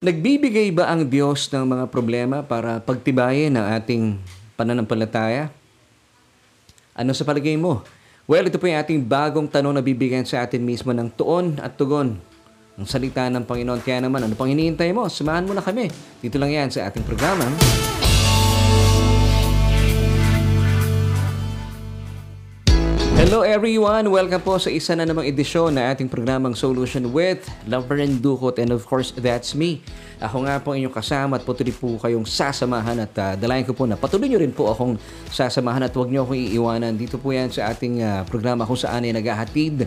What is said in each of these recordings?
Nagbibigay ba ang Diyos ng mga problema para pagtibayin ang ating pananampalataya? Ano sa palagay mo? Well, ito po yung ating bagong tanong na bibigyan sa atin mismo ng tuon at tugon. Ang salita ng Panginoon. Kaya naman, ano pang hinihintay mo? Samahan mo na kami. Dito lang yan sa ating programa. Hello everyone! Welcome po sa isa na namang edisyon na ating programang Solution with Laverne Ducot and of course, that's me. Ako nga po inyong kasama at patuloy po kayong sasamahan at uh, dalayan ko po na patuloy nyo rin po akong sasamahan at huwag nyo akong iiwanan. Dito po yan sa ating uh, programa kung saan ay naghahatid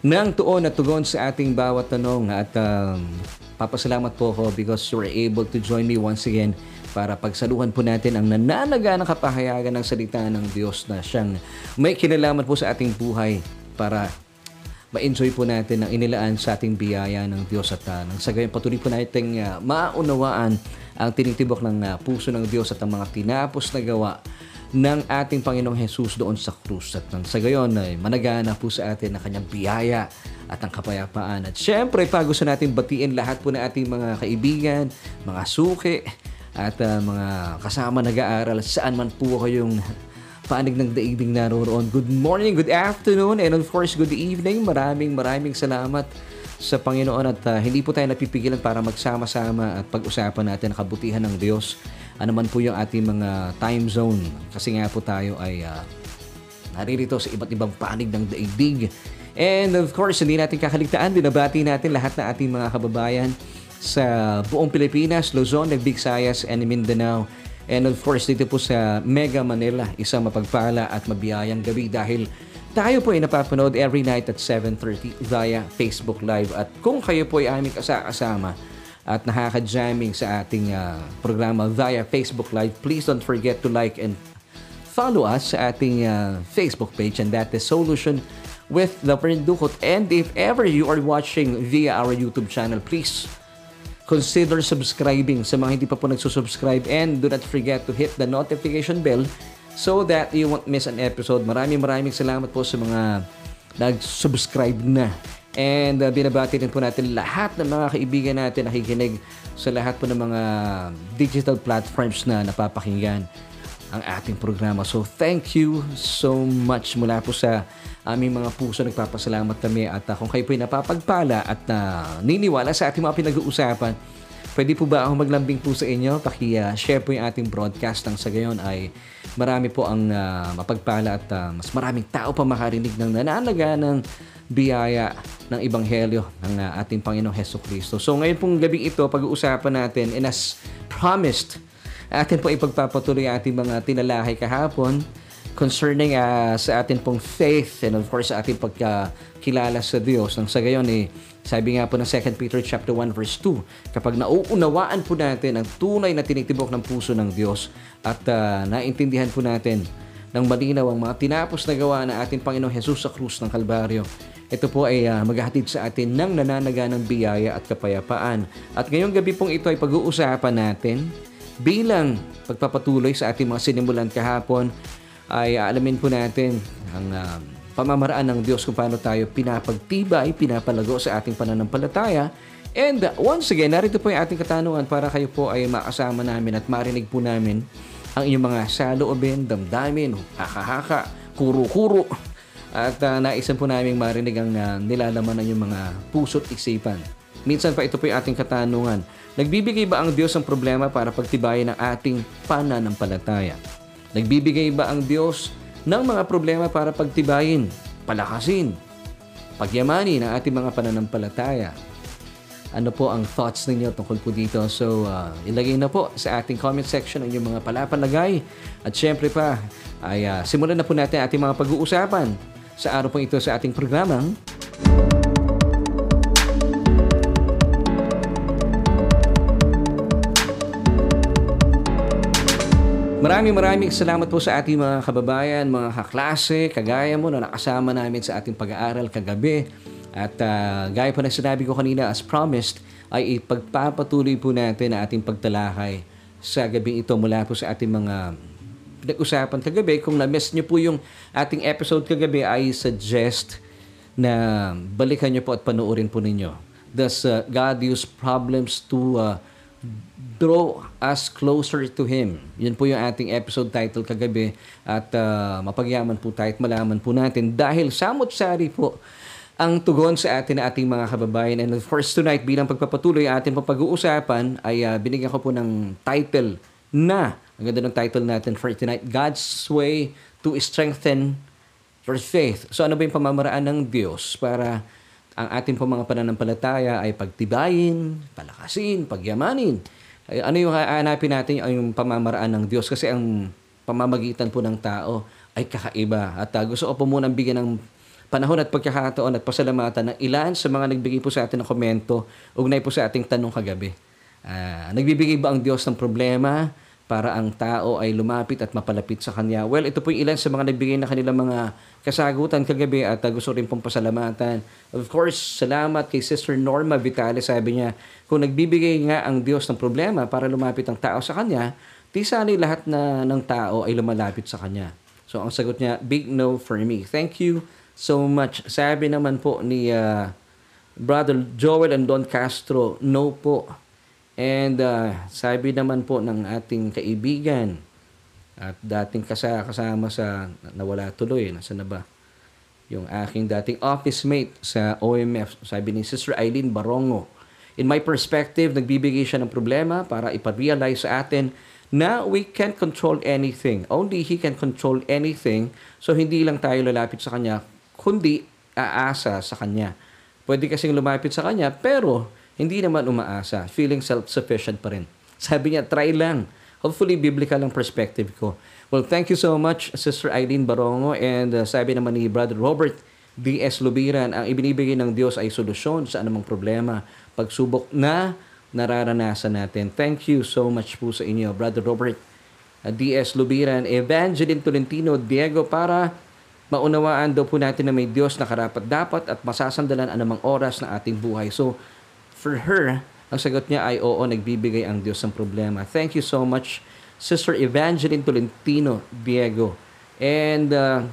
ng tuon at tugon sa ating bawat tanong at um, papasalamat po ako because you were able to join me once again para pagsaluhan po natin ang nananaga ng kapahayagan ng salita ng Diyos na siyang may kinalaman po sa ating buhay para ma-enjoy po natin ang inilaan sa ating biyaya ng Diyos at uh, nang sa gayon patuloy po natin uh, maunawaan ang tinitibok ng uh, puso ng Diyos at ang mga tinapos na gawa ng ating Panginoong Jesus doon sa krus. At nang sa gayon ay managana po sa atin ang kanyang biyaya at ang kapayapaan. At syempre, pa gusto natin batiin lahat po ng ating mga kaibigan, mga suki, at uh, mga kasama nag-aaral saan man po kayong panig ng daigdig naroon. Good morning, good afternoon, and of course, good evening. Maraming maraming salamat sa Panginoon at uh, hindi po tayo napipigilan para magsama-sama at pag-usapan natin ang kabutihan ng Diyos. Ano man po yung ating mga time zone. Kasi nga po tayo ay uh, naririto sa iba't ibang panig ng daigdig. And of course, hindi natin kakaligtaan, binabati natin lahat ng ating mga kababayan sa buong Pilipinas, Luzon, Visayas, and Mindanao. And of course, dito po sa Mega Manila, isang mapagpala at mabiyayang gabi dahil tayo po ay napapanood every night at 7.30 via Facebook Live. At kung kayo po ay aming kasama at nakaka-jamming sa ating uh, programa via Facebook Live, please don't forget to like and follow us sa ating uh, Facebook page and that is Solution with the Dukot. And if ever you are watching via our YouTube channel, please consider subscribing sa mga hindi pa po nagsusubscribe and do not forget to hit the notification bell so that you won't miss an episode. Maraming maraming salamat po sa mga nag-subscribe na. And uh, binabati din po natin lahat ng mga kaibigan natin nakikinig sa lahat po ng mga digital platforms na napapakinggan ang ating programa. So thank you so much mula po sa aming mga puso. Nagpapasalamat kami at uh, kung kayo po ay napapagpala at uh, niniwala sa ating mga pinag-uusapan, pwede po ba ako maglambing po sa inyo? Paki-share uh, po yung ating broadcast nang sa gayon ay marami po ang uh, mapagpala at uh, mas maraming tao pa makarinig ng nananaga ng biyaya ng Ebanghelyo ng uh, ating Panginoong Heso Kristo. So ngayon pong gabi ito, pag-uusapan natin and as promised, atin po ipagpapatuloy ating mga tinalahay kahapon concerning uh, sa atin pong faith and of course sa ating pagkakilala sa Diyos. Nang sa gayon eh, sabi nga po ng 2 Peter chapter 1 verse 2, kapag nauunawaan po natin ang tunay na tinitibok ng puso ng Diyos at uh, naintindihan po natin ng malinaw ang mga tinapos na gawa ng ating Panginoong Jesus sa krus ng Kalbaryo, ito po ay uh, maghahatid sa atin ng nananaga ng biyaya at kapayapaan. At ngayong gabi pong ito ay pag-uusapan natin bilang pagpapatuloy sa ating mga sinimulan kahapon ay alamin po natin ang uh, pamamaraan ng Diyos kung paano tayo pinapagtibay, pinapalago sa ating pananampalataya. And uh, once again, narito po yung ating katanungan para kayo po ay makasama namin at marinig po namin ang inyong mga saloobin, damdamin, haka-haka, kuro-kuro. At uh, naisan po namin marinig ang uh, nilalaman ng inyong mga puso't isipan. Minsan pa ito po yung ating katanungan Nagbibigay ba ang Diyos ng problema para pagtibayin ang ating pananampalataya? Nagbibigay ba ang Diyos ng mga problema para pagtibayin, palakasin, pagyamanin ang ating mga pananampalataya? Ano po ang thoughts ninyo tungkol po dito? So, uh, ilagay na po sa ating comment section ang inyong mga palapalagay. At syempre pa, ay uh, simulan na po natin ating mga pag-uusapan sa araw po ito sa ating programang Maraming maraming salamat po sa ating mga kababayan, mga kaklase, kagaya mo na nakasama namin sa ating pag-aaral kagabi. At uh, gaya po na sinabi ko kanina as promised, ay ipagpapatuloy po natin ang ating pagtalakay sa gabi ito mula po sa ating mga pinag-usapan kagabi. Kung na-miss nyo po yung ating episode kagabi, ay suggest na balikan nyo po at panoorin po ninyo does uh, God use problems to uh, draw us closer to Him. Yun po yung ating episode title kagabi at uh, mapagyaman po tayo at malaman po natin dahil samot-sari po ang tugon sa atin na ating mga kababayan. And of course tonight bilang pagpapatuloy atin pong pag-uusapan ay uh, binigyan ko po ng title na, ang ganda ng title natin for tonight, God's Way to Strengthen Your Faith. So ano ba yung pamamaraan ng Diyos para ang ating po mga pananampalataya ay pagtibayin, palakasin, pagyamanin. Ano yung hahanapin natin ay yung pamamaraan ng Diyos kasi ang pamamagitan po ng tao ay kakaiba. At uh, gusto ko po munang bigyan ng panahon at pagkakataon at pasalamatan ng ilan sa mga nagbigay po sa atin ng komento ugnay po sa ating tanong kagabi. Uh, nagbibigay ba ang Diyos ng problema para ang tao ay lumapit at mapalapit sa Kanya? Well, ito po yung ilan sa mga nagbigay na kanilang mga kasagutan kagabi at uh, gusto rin pong pasalamatan. Of course, salamat kay Sister Norma Vitale. Sabi niya, kung nagbibigay nga ang Diyos ng problema para lumapit ang tao sa Kanya, di sana'y lahat na ng tao ay lumalapit sa Kanya. So, ang sagot niya, big no for me. Thank you so much. Sabi naman po ni uh, Brother Joel and Don Castro, no po. And uh, sabi naman po ng ating kaibigan at dating kasa, kasama sa nawala tuloy, nasa na ba? Yung aking dating office mate sa OMF, sabi ni Sister Eileen Barongo. In my perspective, nagbibigay siya ng problema para iparealize sa atin na we can't control anything. Only He can control anything. So, hindi lang tayo lalapit sa Kanya, kundi aasa sa Kanya. Pwede kasing lumapit sa Kanya, pero hindi naman umaasa. Feeling self-sufficient pa rin. Sabi niya, try lang. Hopefully, biblical ang perspective ko. Well, thank you so much, Sister Eileen Barongo. And uh, sabi naman ni Brother Robert D.S. Lubiran, ang ibinibigay ng Diyos ay solusyon sa anumang problema, pagsubok na nararanasan natin. Thank you so much po sa inyo, Brother Robert uh, D.S. Lubiran, Evangeline Tolentino Diego, para maunawaan daw po natin na may Diyos na karapat dapat at masasandalan anumang oras ng ating buhay. So, for her, ang sagot niya ay oo, nagbibigay ang Diyos ng problema. Thank you so much, Sister Evangeline Tolentino Diego. And, uh,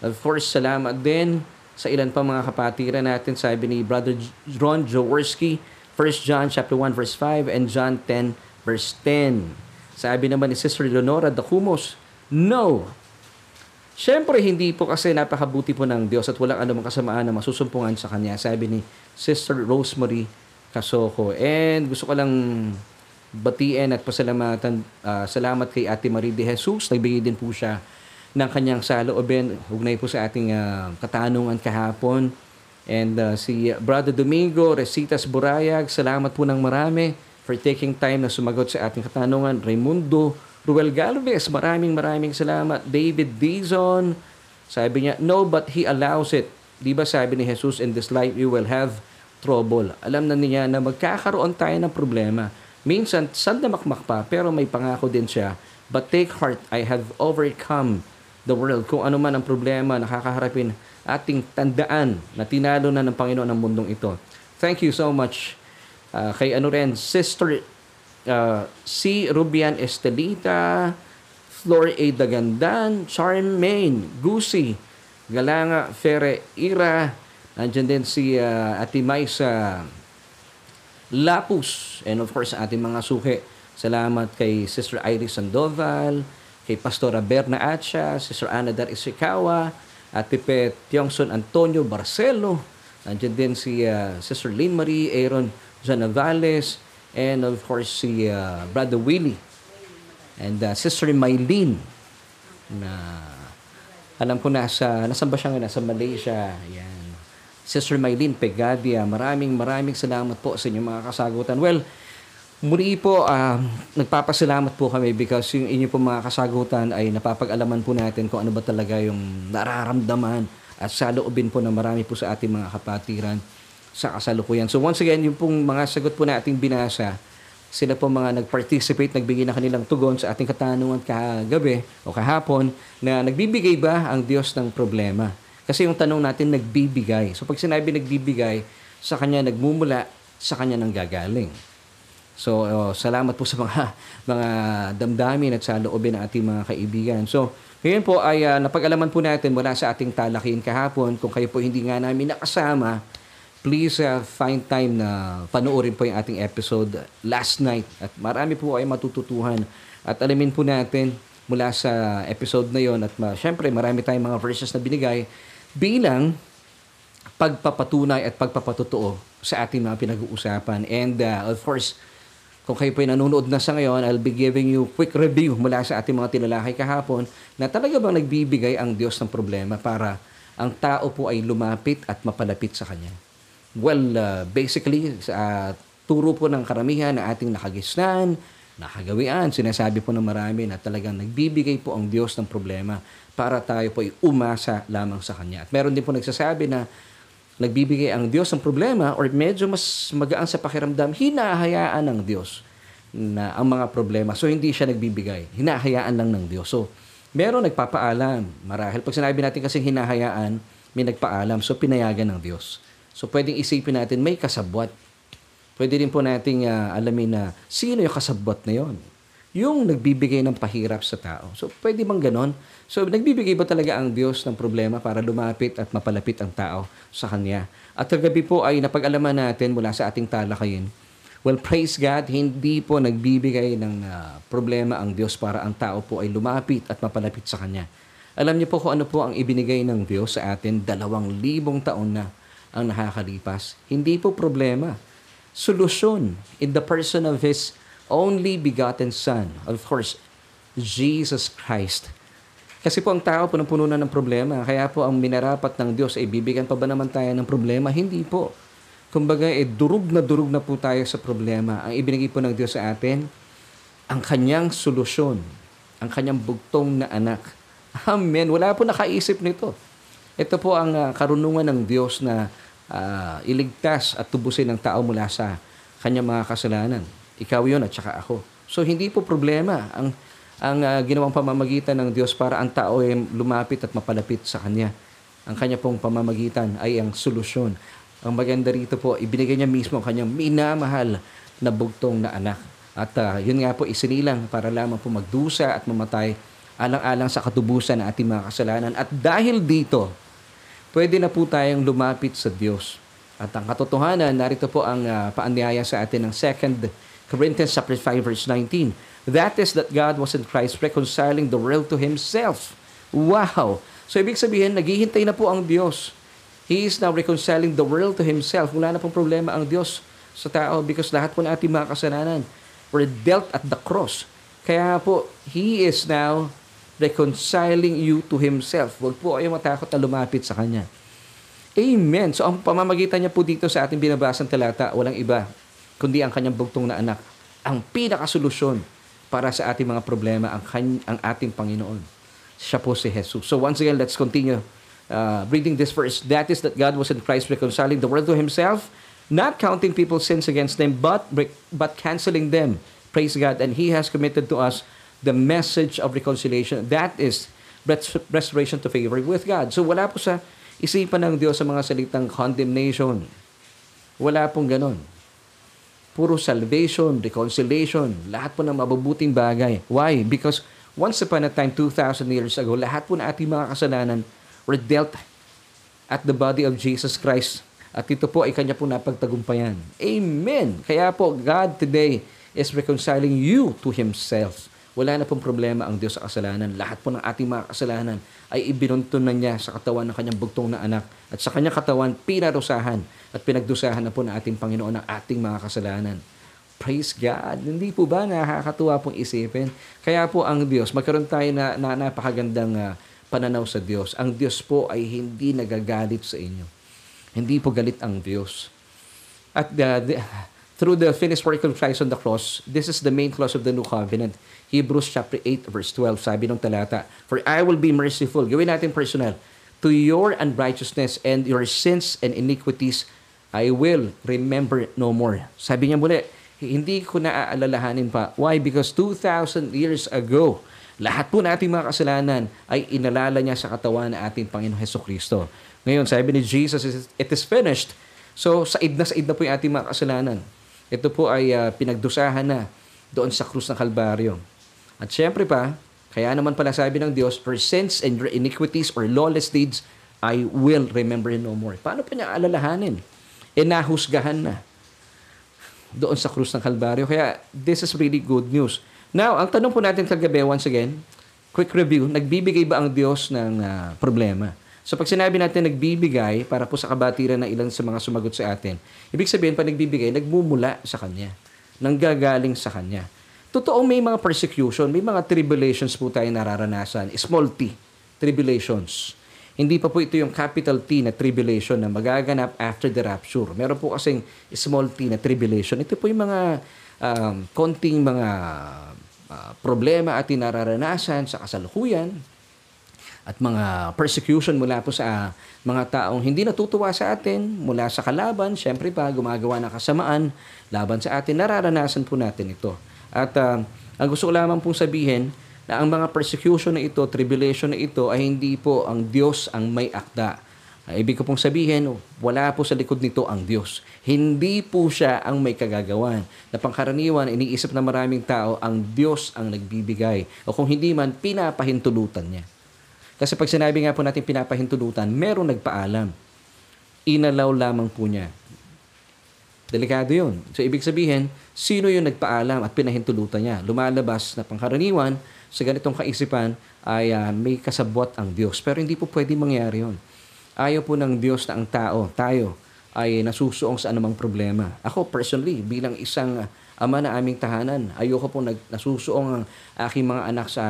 of course, salamat din sa ilan pa mga kapatiran natin. Sabi ni Brother Ron Jaworski, 1 John chapter 1 verse 5 and John 10 verse 10. Sabi naman ni Sister Leonora Dacumos, No, Siyempre, hindi po kasi napakabuti po ng Diyos at walang anumang kasamaan na masusumpungan sa Kanya. Sabi ni Sister Rosemary Kasoko. And gusto ko lang batiin at pasalamatan. Uh, salamat kay Ate Marie de Jesus. Nagbigay din po siya ng kanyang saloobin. Hugnay po sa ating uh, katanungan kahapon. And uh, si Brother Domingo, Resitas Burayag, salamat po ng marami for taking time na sumagot sa ating katanungan. Raimundo Ruel Galvez, maraming maraming salamat. David Dizon, sabi niya, no, but He allows it. Di ba sabi ni Jesus, in this life you will have trouble. Alam na niya na magkakaroon tayo ng problema. Minsan, sandamakmak pa, pero may pangako din siya. But take heart, I have overcome the world. Kung ano man ang problema nakakaharapin, ating tandaan na tinalo na ng Panginoon ang mundong ito. Thank you so much uh, kay ano rin, Sister uh, si Rubian Estelita, Flor A. Dagandan, Charmaine, Gusi, Galanga Ferreira, nandiyan din si uh, Ate Maisa Lapus, and of course ating mga suhi. Salamat kay Sister Iris Sandoval, kay Pastora Berna Acha, Sister Ana Dar Isikawa, at Pipet Tiongson Antonio Barcelo. Nandiyan din si uh, Sister Lynn Marie Aaron Zanavales, and of course si uh, Brother Willie and uh, Sister Mylene na alam ko nasa nasan ba siya ngayon nasa Malaysia yan Sister Mylene Pegadia maraming maraming salamat po sa inyong mga kasagutan well muli po uh, nagpapasalamat po kami because yung inyo po mga kasagutan ay napapag-alaman po natin kung ano ba talaga yung nararamdaman at sa loobin po ng marami po sa ating mga kapatiran sa kasalukuyan. So once again, yung pong mga sagot po na ating binasa, sila po mga nag-participate, nagbigay na kanilang tugon sa ating katanungan kagabi o kahapon na nagbibigay ba ang Diyos ng problema? Kasi yung tanong natin, nagbibigay. So pag sinabi nagbibigay, sa Kanya nagmumula, sa Kanya nang gagaling. So, oh, salamat po sa mga mga damdamin at sa loobin ng ating mga kaibigan. So, ngayon po ay uh, napag-alaman po natin mula sa ating talakin kahapon kung kayo po hindi nga namin nakasama please uh, find time na panoorin po yung ating episode last night. At marami po kayo matututuhan. At alamin po natin mula sa episode na yon at ma- syempre marami tayong mga verses na binigay bilang pagpapatunay at pagpapatotoo sa ating mga pinag-uusapan. And uh, of course, kung kayo po ay nanonood na sa ngayon, I'll be giving you quick review mula sa ating mga tinalakay kahapon na talaga bang nagbibigay ang Diyos ng problema para ang tao po ay lumapit at mapalapit sa Kanya. Well, uh, basically, sa uh, turo po ng karamihan na ating nakagisnan, nakagawian, sinasabi po ng marami na talagang nagbibigay po ang Diyos ng problema para tayo po ay umasa lamang sa Kanya. At meron din po nagsasabi na nagbibigay ang Diyos ng problema or medyo mas magaan sa pakiramdam, hinahayaan ng Diyos na ang mga problema. So, hindi siya nagbibigay. Hinahayaan lang ng Diyos. So, meron nagpapaalam. Marahil, pag sinabi natin kasing hinahayaan, may nagpaalam. So, pinayagan ng Diyos. So, pwedeng isipin natin, may kasabwat. Pwede rin po nating uh, alamin na sino yung kasabwat na yon yung nagbibigay ng pahirap sa tao. So, pwede bang ganon? So, nagbibigay ba talaga ang Diyos ng problema para lumapit at mapalapit ang tao sa Kanya? At kagabi po ay napag-alaman natin mula sa ating talakayin, well, praise God, hindi po nagbibigay ng uh, problema ang Diyos para ang tao po ay lumapit at mapalapit sa Kanya. Alam niyo po kung ano po ang ibinigay ng Diyos sa atin dalawang libong taon na ang nakakalipas. Hindi po problema. Solusyon in the person of His only begotten Son, of course, Jesus Christ. Kasi po ang tao po ng puno na ng problema. Kaya po ang minarapat ng Diyos, ay eh, bibigyan pa ba naman tayo ng problema? Hindi po. Kumbaga, eh, durug na durug na po tayo sa problema. Ang ibinigay po ng Diyos sa atin, ang kanyang solusyon, ang kanyang bugtong na anak. Amen. Wala po nakaisip nito. Ito po ang uh, karunungan ng Diyos na uh, iligtas at tubusin ng tao mula sa kanyang mga kasalanan. Ikaw yon at saka ako. So hindi po problema ang ang uh, ginawang pamamagitan ng Diyos para ang tao ay lumapit at mapalapit sa Kanya. Ang Kanya pong pamamagitan ay ang solusyon. Ang maganda rito po, ibinigay niya mismo ang Kanyang minamahal na bugtong na anak. At uh, yun nga po, isinilang para lamang po magdusa at mamatay alang-alang sa katubusan ng ating mga kasalanan. At dahil dito, pwede na po tayong lumapit sa Diyos. At ang katotohanan, narito po ang uh, paanyaya sa atin ng 2 Corinthians chapter 5 verse 19. That is that God was in Christ reconciling the world to Himself. Wow! So ibig sabihin, naghihintay na po ang Diyos. He is now reconciling the world to Himself. Wala na pong problema ang Diyos sa tao because lahat po ng ating mga kasalanan were dealt at the cross. Kaya po, He is now reconciling you to Himself. Huwag po kayong matakot na lumapit sa Kanya. Amen. So ang pamamagitan niya po dito sa ating binabasang talata, walang iba kundi ang kanyang bugtong na anak. Ang pinakasolusyon para sa ating mga problema ang, kany- ang ating Panginoon. Siya po si Jesus. So once again, let's continue uh, reading this verse. That is that God was in Christ reconciling the world to Himself, not counting people's sins against them, but, but canceling them. Praise God. And He has committed to us the message of reconciliation. That is restoration to favor with God. So wala po sa isipan ng Diyos sa mga salitang condemnation. Wala pong ganon. Puro salvation, reconciliation, lahat po ng mabubuting bagay. Why? Because once upon a time, 2,000 years ago, lahat po ng ating mga kasalanan were dealt at the body of Jesus Christ. At ito po ay kanya po napagtagumpayan. Amen! Kaya po, God today is reconciling you to Himself. Wala na pong problema ang Diyos sa kasalanan. Lahat po ng ating mga kasalanan ay ibinuntun na niya sa katawan ng kanyang bugtong na anak. At sa kanyang katawan, pinarusahan at pinagdusahan na po ng ating Panginoon ang ating mga kasalanan. Praise God. Hindi po ba nakakatuwa pong isipin? Kaya po ang Diyos, magkaroon tayo na, na napakagandang uh, pananaw sa Diyos. Ang Diyos po ay hindi nagagalit sa inyo. Hindi po galit ang Diyos. At uh, through the finished work of Christ on the cross, this is the main clause of the new covenant. Hebrews chapter 8 verse 12, sabi ng talata, For I will be merciful. Gawin natin personal. To your unrighteousness and your sins and iniquities I will remember no more. Sabi niya muli, hindi ko na aalalahanin pa. Why? Because 2,000 years ago, lahat po nating mga kasalanan ay inalala niya sa katawan ng ating Panginoon Heso Kristo. Ngayon, sabi ni Jesus, it is finished. So, said na said na po yung ating mga kasalanan. Ito po ay uh, pinagdusahan na doon sa krus ng Kalbaryo. At syempre pa, kaya naman pala sabi ng Diyos, For sins and your iniquities or lawless deeds, I will remember no more. Paano pa niya alalahanin? e nahusgahan na doon sa krus ng Kalbaryo. Kaya this is really good news. Now, ang tanong po natin kagabi, once again, quick review, nagbibigay ba ang Diyos ng uh, problema? So pag sinabi natin nagbibigay para po sa kabatiran ng ilan sa mga sumagot sa atin, ibig sabihin pag nagbibigay, nagmumula sa Kanya. Nanggagaling sa Kanya. Totoo may mga persecution, may mga tribulations po tayo nararanasan. Small t, tribulations. Hindi pa po ito yung capital T na tribulation na magaganap after the rapture. Meron po kasing small t na tribulation. Ito po yung mga um, konting mga uh, problema at nararanasan sa kasalukuyan at mga persecution mula po sa mga taong hindi natutuwa sa atin, mula sa kalaban, syempre pa gumagawa ng kasamaan laban sa atin, nararanasan po natin ito. At uh, ang gusto ko lamang pong sabihin, na ang mga persecution na ito, tribulation na ito ay hindi po ang Diyos ang may akda. Ibig ko pong sabihin, wala po sa likod nito ang Diyos. Hindi po siya ang may kagagawan. Na pangkaraniwan, iniisip na maraming tao, ang Diyos ang nagbibigay. O kung hindi man, pinapahintulutan niya. Kasi pag sinabi nga po natin pinapahintulutan, merong nagpaalam. Inalaw lamang po niya. Delikado yun. So, ibig sabihin, sino yung nagpaalam at pinahintulutan niya? Lumalabas na pangkaraniwan, sa ganitong kaisipan ay uh, may kasabwat ang Diyos. Pero hindi po pwede mangyari yon. Ayaw po ng Diyos na ang tao, tayo, ay nasusuong sa anumang problema. Ako personally, bilang isang ama na aming tahanan, ayoko po nag, nasusuong ang aking mga anak sa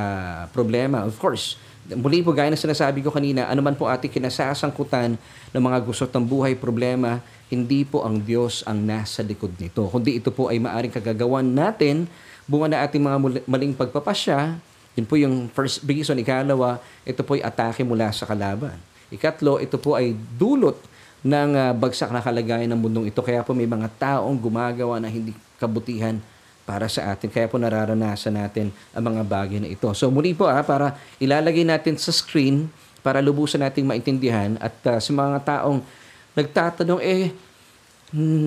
problema. Of course, muli po gaya na sinasabi ko kanina, anuman po ating kinasasangkutan ng mga gusot ng buhay, problema, hindi po ang Diyos ang nasa likod nito. Kundi ito po ay maaring kagagawan natin bunga na ating mga maling pagpapasya, yun po yung first reason. Ikalawa, ito po ay atake mula sa kalaban. Ikatlo, ito po ay dulot ng uh, bagsak na kalagayan ng mundong ito. Kaya po may mga taong gumagawa na hindi kabutihan para sa atin. Kaya po nararanasan natin ang mga bagay na ito. So muli po ah, para ilalagay natin sa screen para lubusan nating maintindihan at uh, sa mga taong nagtatanong, eh,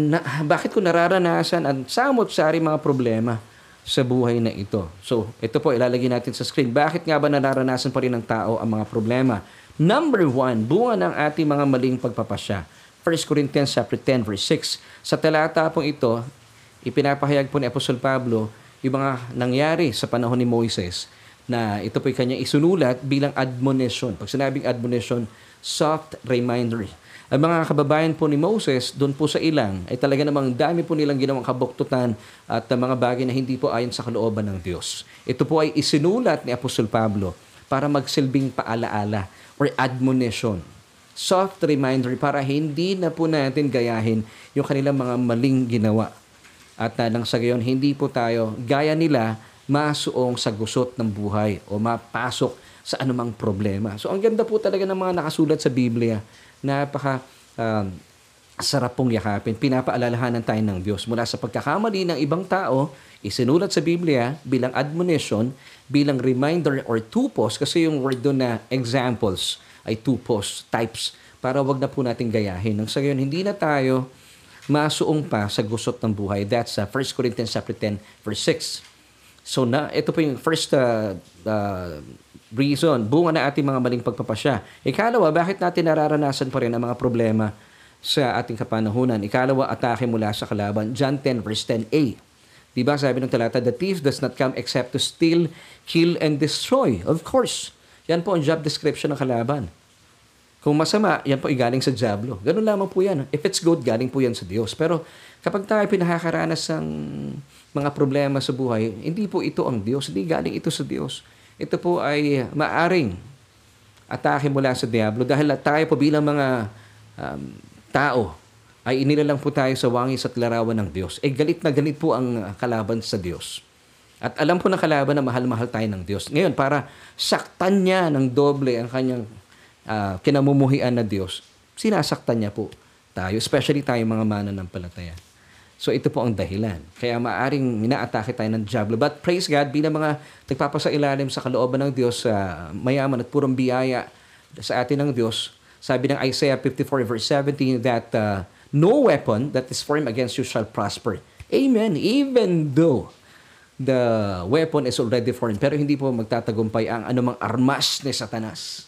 na, bakit ko nararanasan ang samot-sari mga problema? sa buhay na ito. So, ito po, ilalagay natin sa screen. Bakit nga ba nararanasan pa rin ng tao ang mga problema? Number one, bunga ng ating mga maling pagpapasya. 1 Corinthians chapter 10 verse 6. Sa talata pong ito, ipinapahayag po ni Apostol Pablo yung mga nangyari sa panahon ni Moises na ito po kanya isunulat bilang admonition. Pag sinabing admonition, soft reminder ang mga kababayan po ni Moses, doon po sa ilang, ay talaga namang dami po nilang ginawang kabuktutan at mga bagay na hindi po ayon sa kalooban ng Diyos. Ito po ay isinulat ni Apostol Pablo para magsilbing paalaala or admonition. Soft reminder para hindi na po natin gayahin yung kanilang mga maling ginawa. At uh, nang sa gayon, hindi po tayo gaya nila masuong sa gusot ng buhay o mapasok sa anumang problema. So ang ganda po talaga ng mga nakasulat sa Biblia napaka um, sarap pong yakapin. Pinapaalalahanan tayo ng Diyos mula sa pagkakamali ng ibang tao, isinulat sa Biblia bilang admonition, bilang reminder or tupos, kasi yung word doon na examples ay tupos, types, para wag na po natin gayahin. Nang sa gayon, hindi na tayo masuong pa sa gusot ng buhay. That's uh, 1 Corinthians chapter 10, verse 6. So na, ito po yung first uh, uh, reason, bunga na ating mga maling pagpapasya. Ikalawa, bakit natin nararanasan pa rin ang mga problema sa ating kapanahunan? Ikalawa, atake mula sa kalaban. John 10 verse 10a. Diba sabi ng talata, the thief does not come except to steal, kill, and destroy. Of course. Yan po ang job description ng kalaban. Kung masama, yan po ay galing sa Diablo. Ganun lamang po yan. If it's good, galing po yan sa Diyos. Pero kapag tayo pinakakaranas ng mga problema sa buhay, hindi po ito ang Diyos. Hindi galing ito sa Diyos ito po ay maaring atake mula sa Diablo dahil tayo po bilang mga um, tao ay inilalang po tayo sa wangis at larawan ng Diyos. Eh galit na galit po ang kalaban sa Diyos. At alam po ng kalaban na mahal-mahal tayo ng Diyos. Ngayon, para saktan niya ng doble ang kanyang uh, kinamumuhian na Diyos, sinasaktan niya po tayo, especially tayo mga mananampalataya. So ito po ang dahilan. Kaya maaring minaatake tayo ng Diablo. But praise God, bilang mga nagpapasa ilalim sa kalooban ng Diyos, uh, mayaman at purong biyaya sa atin ng Diyos, sabi ng Isaiah 54 verse 17 that uh, no weapon that is formed against you shall prosper. Amen. Even though the weapon is already formed, pero hindi po magtatagumpay ang anumang armas ni Satanas.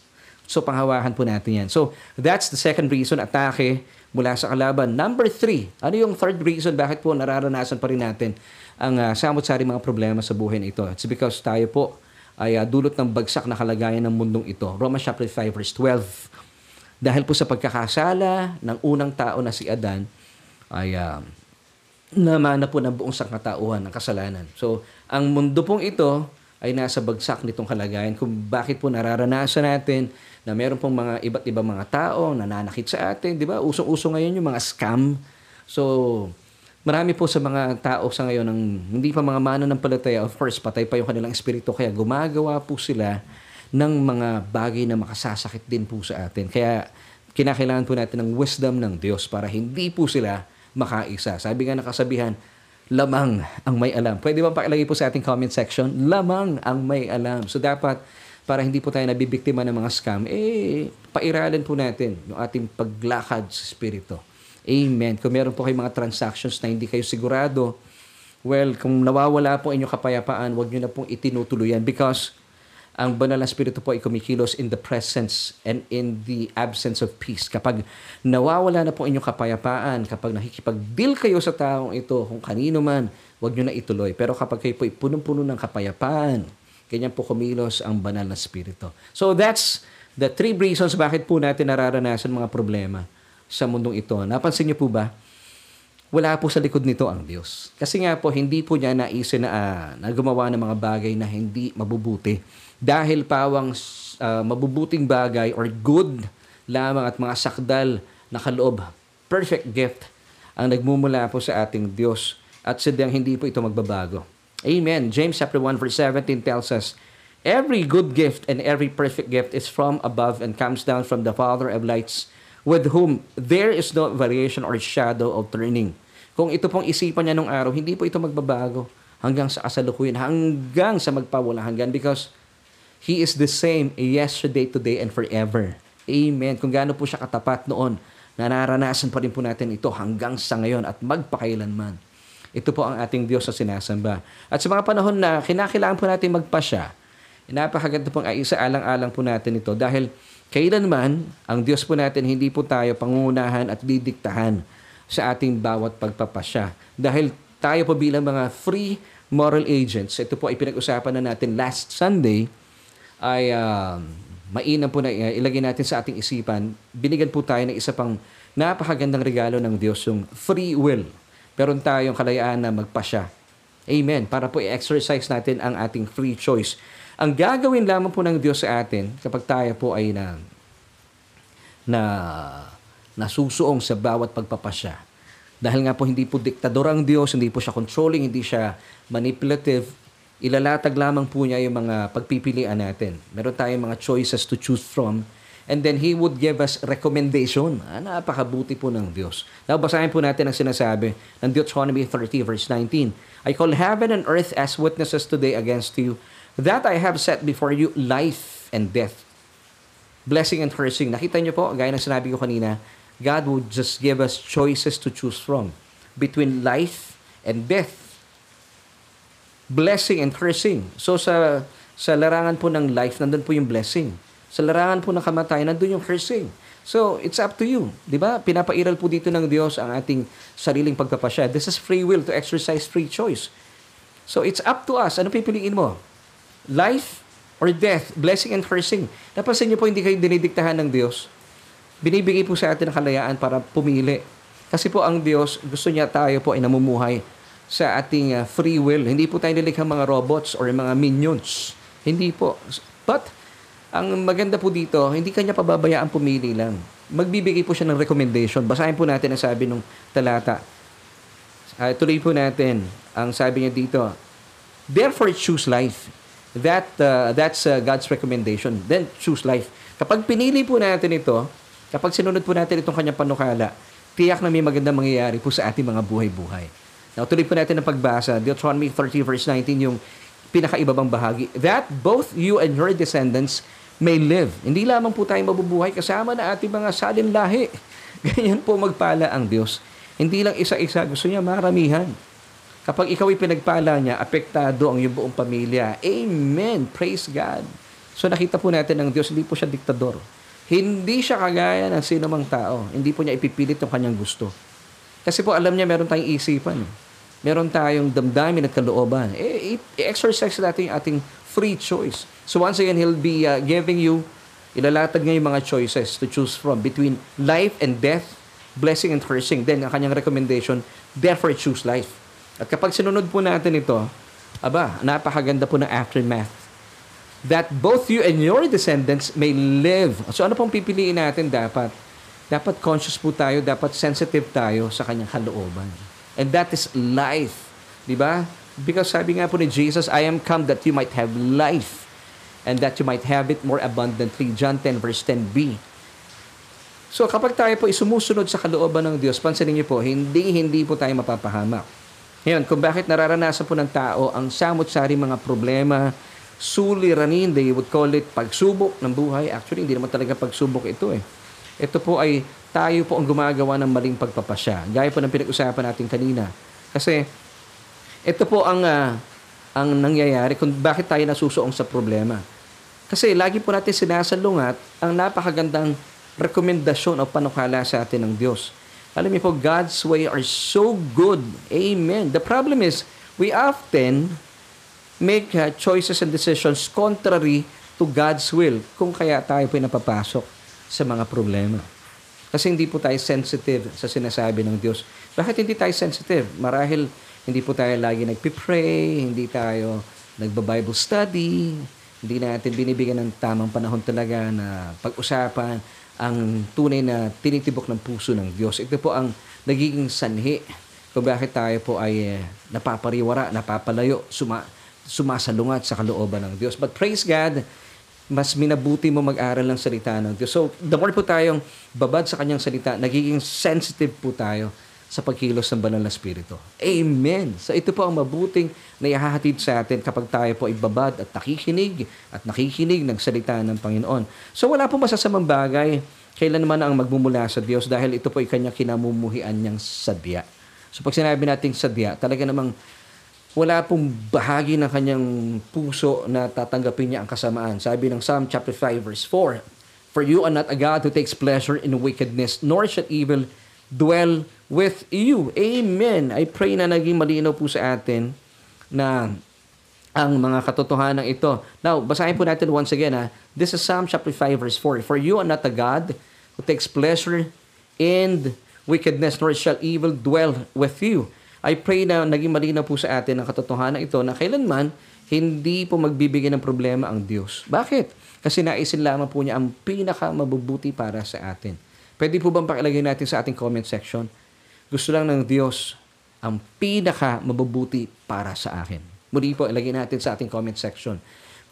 So, panghawakan po natin yan. So, that's the second reason, atake mula sa kalaban. Number three, ano yung third reason bakit po nararanasan pa rin natin ang uh, samot-sari mga problema sa buhay na ito? It's because tayo po ay uh, dulot ng bagsak na kalagayan ng mundong ito. Romans chapter 5 verse 12. Dahil po sa pagkakasala ng unang tao na si Adan, ay uh, namana po ng buong sangkatauhan ng kasalanan. So, ang mundo pong ito ay nasa bagsak nitong kalagayan kung bakit po nararanasan natin na meron pong mga iba't ibang mga tao na nanakit sa atin, di ba? Usong-uso ngayon yung mga scam. So, marami po sa mga tao sa ngayon ng hindi pa mga mano ng palataya, of course, patay pa yung kanilang espiritu, kaya gumagawa po sila ng mga bagay na makasasakit din po sa atin. Kaya, kinakailangan po natin ng wisdom ng Diyos para hindi po sila makaisa. Sabi nga ng kasabihan, lamang ang may alam. Pwede ba pakilagay po sa ating comment section? Lamang ang may alam. So dapat, para hindi po tayo nabibiktima ng mga scam, eh, pairalin po natin yung ating paglakad sa Espiritu. Amen. Kung meron po kayong mga transactions na hindi kayo sigurado, well, kung nawawala po inyong kapayapaan, huwag nyo na pong itinutuluyan because ang banal na spirito po ay kumikilos in the presence and in the absence of peace. Kapag nawawala na po inyong kapayapaan, kapag nakikipag-deal kayo sa taong ito, kung kanino man, huwag nyo na ituloy. Pero kapag kayo po ay punong-puno ng kapayapaan, ganyan po kumilos ang banal na spirito. So that's the three reasons bakit po natin nararanasan mga problema sa mundong ito. Napansin niyo po ba? Wala po sa likod nito ang Diyos. Kasi nga po, hindi po niya naisin na, uh, na gumawa ng mga bagay na hindi mabubuti dahil pawang uh, mabubuting bagay or good lamang at mga sakdal na kaloob, perfect gift ang nagmumula po sa ating Diyos at sadyang hindi po ito magbabago. Amen. James chapter 1 verse 17 tells us, Every good gift and every perfect gift is from above and comes down from the Father of lights, with whom there is no variation or shadow of turning. Kung ito pong isipan niya nung araw, hindi po ito magbabago hanggang sa kasalukuyan, hanggang sa magpawala hanggan because He is the same yesterday, today, and forever. Amen. Kung gaano po siya katapat noon, nararanasan pa rin po natin ito hanggang sa ngayon at magpakailanman. Ito po ang ating Diyos sa sinasamba. At sa mga panahon na kinakailangan po natin magpasya, napakaganda pong isa alang-alang po natin ito dahil kailanman ang Diyos po natin hindi po tayo pangunahan at didiktahan sa ating bawat pagpapasya. Dahil tayo po bilang mga free moral agents, ito po ay pinag-usapan na natin last Sunday, ay uh, mainam po na uh, ilagay natin sa ating isipan, binigyan po tayo ng isa pang napakagandang regalo ng Diyos, yung free will. Meron tayong kalayaan na magpasya. Amen. Para po i-exercise natin ang ating free choice. Ang gagawin lamang po ng Diyos sa atin kapag tayo po ay na na nasusuong sa bawat pagpapasya. Dahil nga po hindi po diktador ang Diyos, hindi po siya controlling, hindi siya manipulative, ilalatag lamang po niya yung mga pagpipilian natin. Meron tayong mga choices to choose from. And then He would give us recommendation. Ah, napakabuti po ng Diyos. Now, basahin po natin ang sinasabi ng Deuteronomy 30 verse 19. I call heaven and earth as witnesses today against you, that I have set before you life and death, blessing and cursing. Nakita niyo po, gaya ng sinabi ko kanina, God would just give us choices to choose from between life and death blessing and cursing. So sa sa larangan po ng life, nandun po yung blessing. Sa larangan po ng kamatayan, nandun yung cursing. So, it's up to you. Di ba? Pinapairal po dito ng Diyos ang ating sariling pagpapasya. This is free will to exercise free choice. So, it's up to us. Ano pipiliin mo? Life or death? Blessing and cursing. Napansin niyo po, hindi kayo dinidiktahan ng Diyos. Binibigay po sa atin ang kalayaan para pumili. Kasi po ang Diyos, gusto niya tayo po ay namumuhay sa ating uh, free will. Hindi po tayo nilikhang mga robots or mga minions. Hindi po. But, ang maganda po dito, hindi kanya pababayaan pumili lang. Magbibigay po siya ng recommendation. Basahin po natin ang sabi ng talata. Uh, tuloy po natin ang sabi niya dito. Therefore, choose life. That, uh, that's uh, God's recommendation. Then, choose life. Kapag pinili po natin ito, kapag sinunod po natin itong kanyang panukala, tiyak na may magandang mangyayari po sa ating mga buhay-buhay. Now, tuloy po natin ang pagbasa. Deuteronomy 30 verse 19, yung pinakaibabang bahagi. That both you and your descendants may live. Hindi lamang po tayo mabubuhay kasama na ating mga salin lahi. Ganyan po magpala ang Diyos. Hindi lang isa-isa, gusto niya maramihan. Kapag ikaw ay pinagpala niya, apektado ang iyong buong pamilya. Amen. Praise God. So nakita po natin ng Diyos, hindi po siya diktador. Hindi siya kagaya ng sino mang tao. Hindi po niya ipipilit yung kanyang gusto. Kasi po alam niya meron tayong isipan. Eh. Meron tayong damdamin at kalooban. Eh, i-exercise natin yung ating free choice. So once again, He'll be uh, giving you, ilalatag niya yung mga choices to choose from between life and death, blessing and cursing. Then, ang kanyang recommendation, therefore choose life. At kapag sinunod po natin ito, aba, napakaganda po ng aftermath that both you and your descendants may live. So ano pong pipiliin natin dapat? Dapat conscious po tayo, dapat sensitive tayo sa kanyang kalooban. And that is life. Di ba? Because sabi nga po ni Jesus, I am come that you might have life and that you might have it more abundantly. John 10 verse 10b. So kapag tayo po isumusunod sa kalooban ng Diyos, pansinin niyo po, hindi hindi po tayo mapapahamak. Ngayon, kung bakit nararanasan po ng tao ang samot-sari mga problema, suliranin, they would call it pagsubok ng buhay. Actually, hindi naman talaga pagsubok ito eh. Ito po ay tayo po ang gumagawa ng maling pagpapasya. Gaya po ng pinag-usapan natin kanina. Kasi ito po ang uh, ang nangyayari kung bakit tayo nasusuong sa problema. Kasi lagi po natin sinasalungat ang napakagandang rekomendasyon o panukala sa atin ng Diyos. Alam niyo po, God's way are so good. Amen. The problem is, we often make uh, choices and decisions contrary to God's will kung kaya tayo po napapasok sa mga problema. Kasi hindi po tayo sensitive sa sinasabi ng Diyos. Bakit hindi tayo sensitive? Marahil hindi po tayo lagi nagpipray, hindi tayo nagba-Bible study, hindi natin binibigyan ng tamang panahon talaga na pag-usapan ang tunay na tinitibok ng puso ng Diyos. Ito po ang nagiging sanhi kung bakit tayo po ay eh, napapariwara, napapalayo, suma, sumasalungat sa kalooban ng Diyos. But praise God, mas minabuti mo mag-aral ng salita ng Diyos. So, the more po tayong babad sa kanyang salita, nagiging sensitive po tayo sa pagkilos ng banal na spirito. Amen. So ito po ang mabuting na ihahatid sa atin kapag tayo po ay babad at nakikinig at nakikinig ng salita ng Panginoon. So wala po masasamang bagay kailan man ang magmumula sa Diyos dahil ito po ay kanyang kinamumuhian niyang sadya. So pag sinabi nating sadya, talaga namang wala pong bahagi ng kanyang puso na tatanggapin niya ang kasamaan. Sabi ng Psalm chapter 5 verse 4, For you are not a God who takes pleasure in wickedness, nor shall evil dwell with you. Amen. I pray na naging malinaw po sa atin na ang mga katotohanan ito. Now, basahin po natin once again ha. This is Psalm chapter 5 verse 4. For you are not a God who takes pleasure in wickedness, nor shall evil dwell with you. I pray na naging malinaw po sa atin ang katotohanan ito na kailanman hindi po magbibigay ng problema ang Diyos. Bakit? Kasi naisin lamang po niya ang pinaka mabubuti para sa atin. Pwede po bang pakilagay natin sa ating comment section? Gusto lang ng Diyos ang pinaka mabubuti para sa akin. Muli po, ilagay natin sa ating comment section.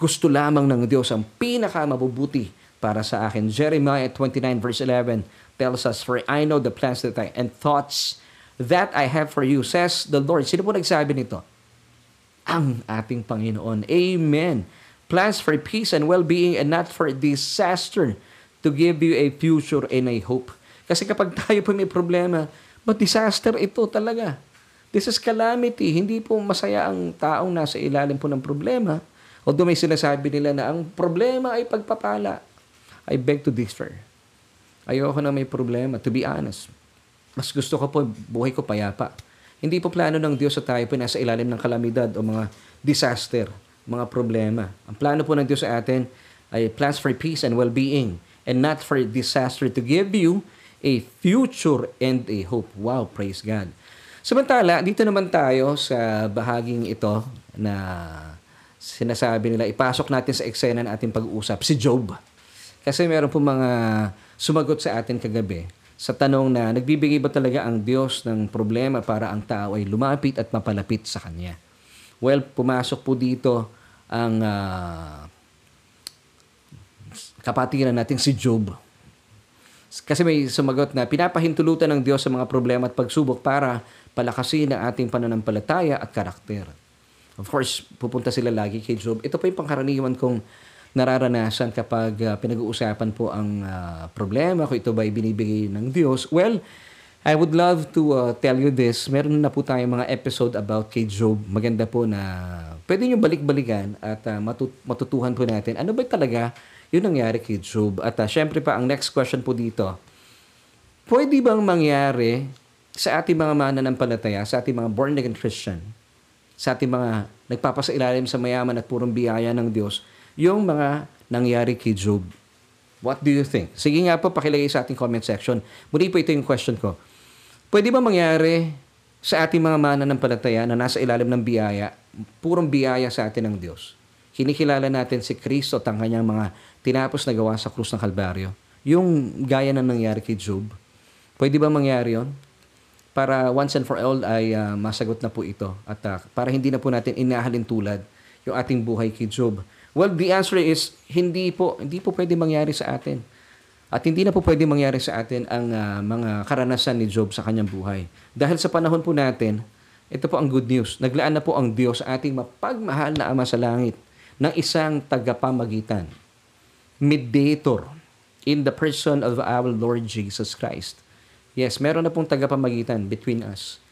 Gusto lamang ng Diyos ang pinaka mabubuti para sa akin. Jeremiah 29 verse 11 tells us, For I know the plans that I and thoughts that I have for you, says the Lord. Sino po nagsabi nito? Ang ating Panginoon. Amen. Plans for peace and well-being and not for disaster to give you a future and a hope. Kasi kapag tayo po may problema, but disaster ito talaga. This is calamity. Hindi po masaya ang taong nasa ilalim po ng problema. Although may sinasabi nila na ang problema ay pagpapala. I beg to differ. Ayoko na may problema, to be honest. Mas gusto ko po, buhay ko payapa. Hindi po plano ng Diyos sa tayo po nasa ilalim ng kalamidad o mga disaster, mga problema. Ang plano po ng Diyos sa atin ay plans for peace and well-being and not for disaster to give you a future and a hope. Wow, praise God. Samantala, dito naman tayo sa bahaging ito na sinasabi nila, ipasok natin sa eksena ng ating pag-uusap, si Job. Kasi meron po mga sumagot sa atin kagabi sa tanong na nagbibigay ba talaga ang Diyos ng problema para ang tao ay lumapit at mapalapit sa Kanya. Well, pumasok po dito ang uh, kapatiran natin si Job. Kasi may sumagot na pinapahintulutan ng Diyos sa mga problema at pagsubok para palakasin ang ating pananampalataya at karakter. Of course, pupunta sila lagi kay Job. Ito po yung pangkaraniwan kong nararanasan kapag uh, pinag-uusapan po ang uh, problema, kung ito ba ay binibigay ng Diyos. Well, I would love to uh, tell you this. Meron na po tayong mga episode about kay Job. Maganda po na pwede nyo balik-balikan at uh, matut- matutuhan po natin ano ba talaga Yun nangyari kay Job. At uh, syempre pa, ang next question po dito, pwede bang mangyari sa ating mga mananampalataya, sa ating mga born-again Christian, sa ating mga nagpapasailalim sa mayaman at purong biyaya ng Diyos, yung mga nangyari kay Job. What do you think? Sige nga po, pakilagay sa ating comment section. Muli po ito yung question ko. Pwede ba mangyari sa ating mga mananampalataya na nasa ilalim ng biyaya, purong biyaya sa atin ng Diyos? Kinikilala natin si Kristo at ang kanyang mga tinapos na gawa sa krus ng Kalbaryo. Yung gaya na nangyari kay Job. Pwede ba mangyari yon? Para once and for all ay uh, masagot na po ito. At uh, para hindi na po natin inahalin tulad yung ating buhay kay Job. Well, the answer is hindi po hindi po pwede mangyari sa atin. At hindi na po pwede mangyari sa atin ang uh, mga karanasan ni Job sa kanyang buhay. Dahil sa panahon po natin, ito po ang good news. Naglaan na po ang Diyos sa ating mapagmahal na Ama sa langit ng isang tagapamagitan, mediator in the person of our Lord Jesus Christ. Yes, meron na pong tagapamagitan between us.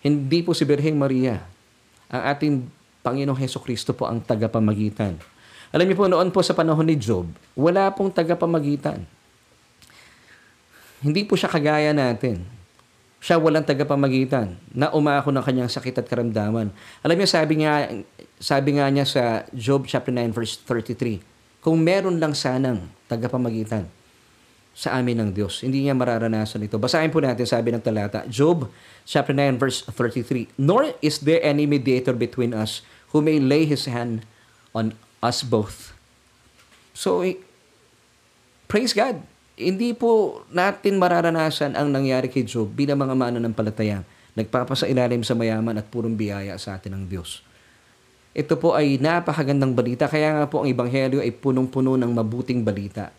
Hindi po si Birheng Maria. Ang ating Panginoong Heso Kristo po ang tagapamagitan. Alam niyo po, noon po sa panahon ni Job, wala pong tagapamagitan. Hindi po siya kagaya natin. Siya walang tagapamagitan na umako ng kanyang sakit at karamdaman. Alam niyo, sabi nga, sabi nga niya sa Job chapter 9 verse 33, kung meron lang sanang tagapamagitan, sa amin ng Diyos. Hindi niya mararanasan ito. Basahin po natin sabi ng talata, Job chapter 9 verse 33, Nor is there any mediator between us who may lay his hand on us both. So, praise God. Hindi po natin mararanasan ang nangyari kay Job bilang mga mananampalataya. Nagpapasailalim sa mayaman at purong biyaya sa atin ng Diyos. Ito po ay napakagandang balita. Kaya nga po ang Ebanghelyo ay punong-puno ng mabuting balita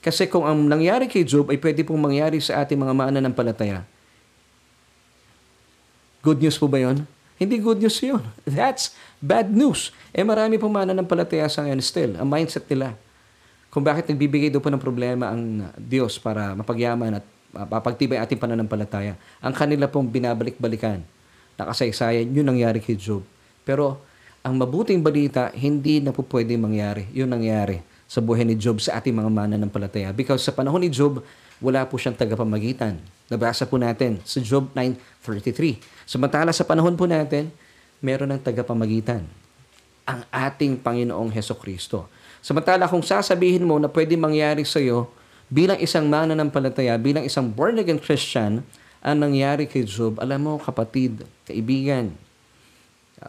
kasi kung ang nangyari kay Job ay pwede pong mangyari sa ating mga mananampalataya, good news po ba yon? Hindi good news yun. That's bad news. Eh marami pong mananampalataya sa ngayon still. Ang mindset nila. Kung bakit nagbibigay doon po ng problema ang Diyos para mapagyaman at mapagtibay ating pananampalataya. Ang kanila pong binabalik-balikan na kasaysayan, yun nangyari kay Job. Pero ang mabuting balita, hindi na po pwede mangyari. Yun nangyari sa buhay ni Job sa ating mga mananampalataya. Because sa panahon ni Job, wala po siyang tagapamagitan. Nabasa po natin sa Job 9.33. Samantala sa panahon po natin, meron ng tagapamagitan. Ang ating Panginoong Heso Kristo. Samantala kung sasabihin mo na pwede mangyari sa iyo bilang isang mananampalataya, bilang isang born-again Christian, ang nangyari kay Job, alam mo kapatid, kaibigan,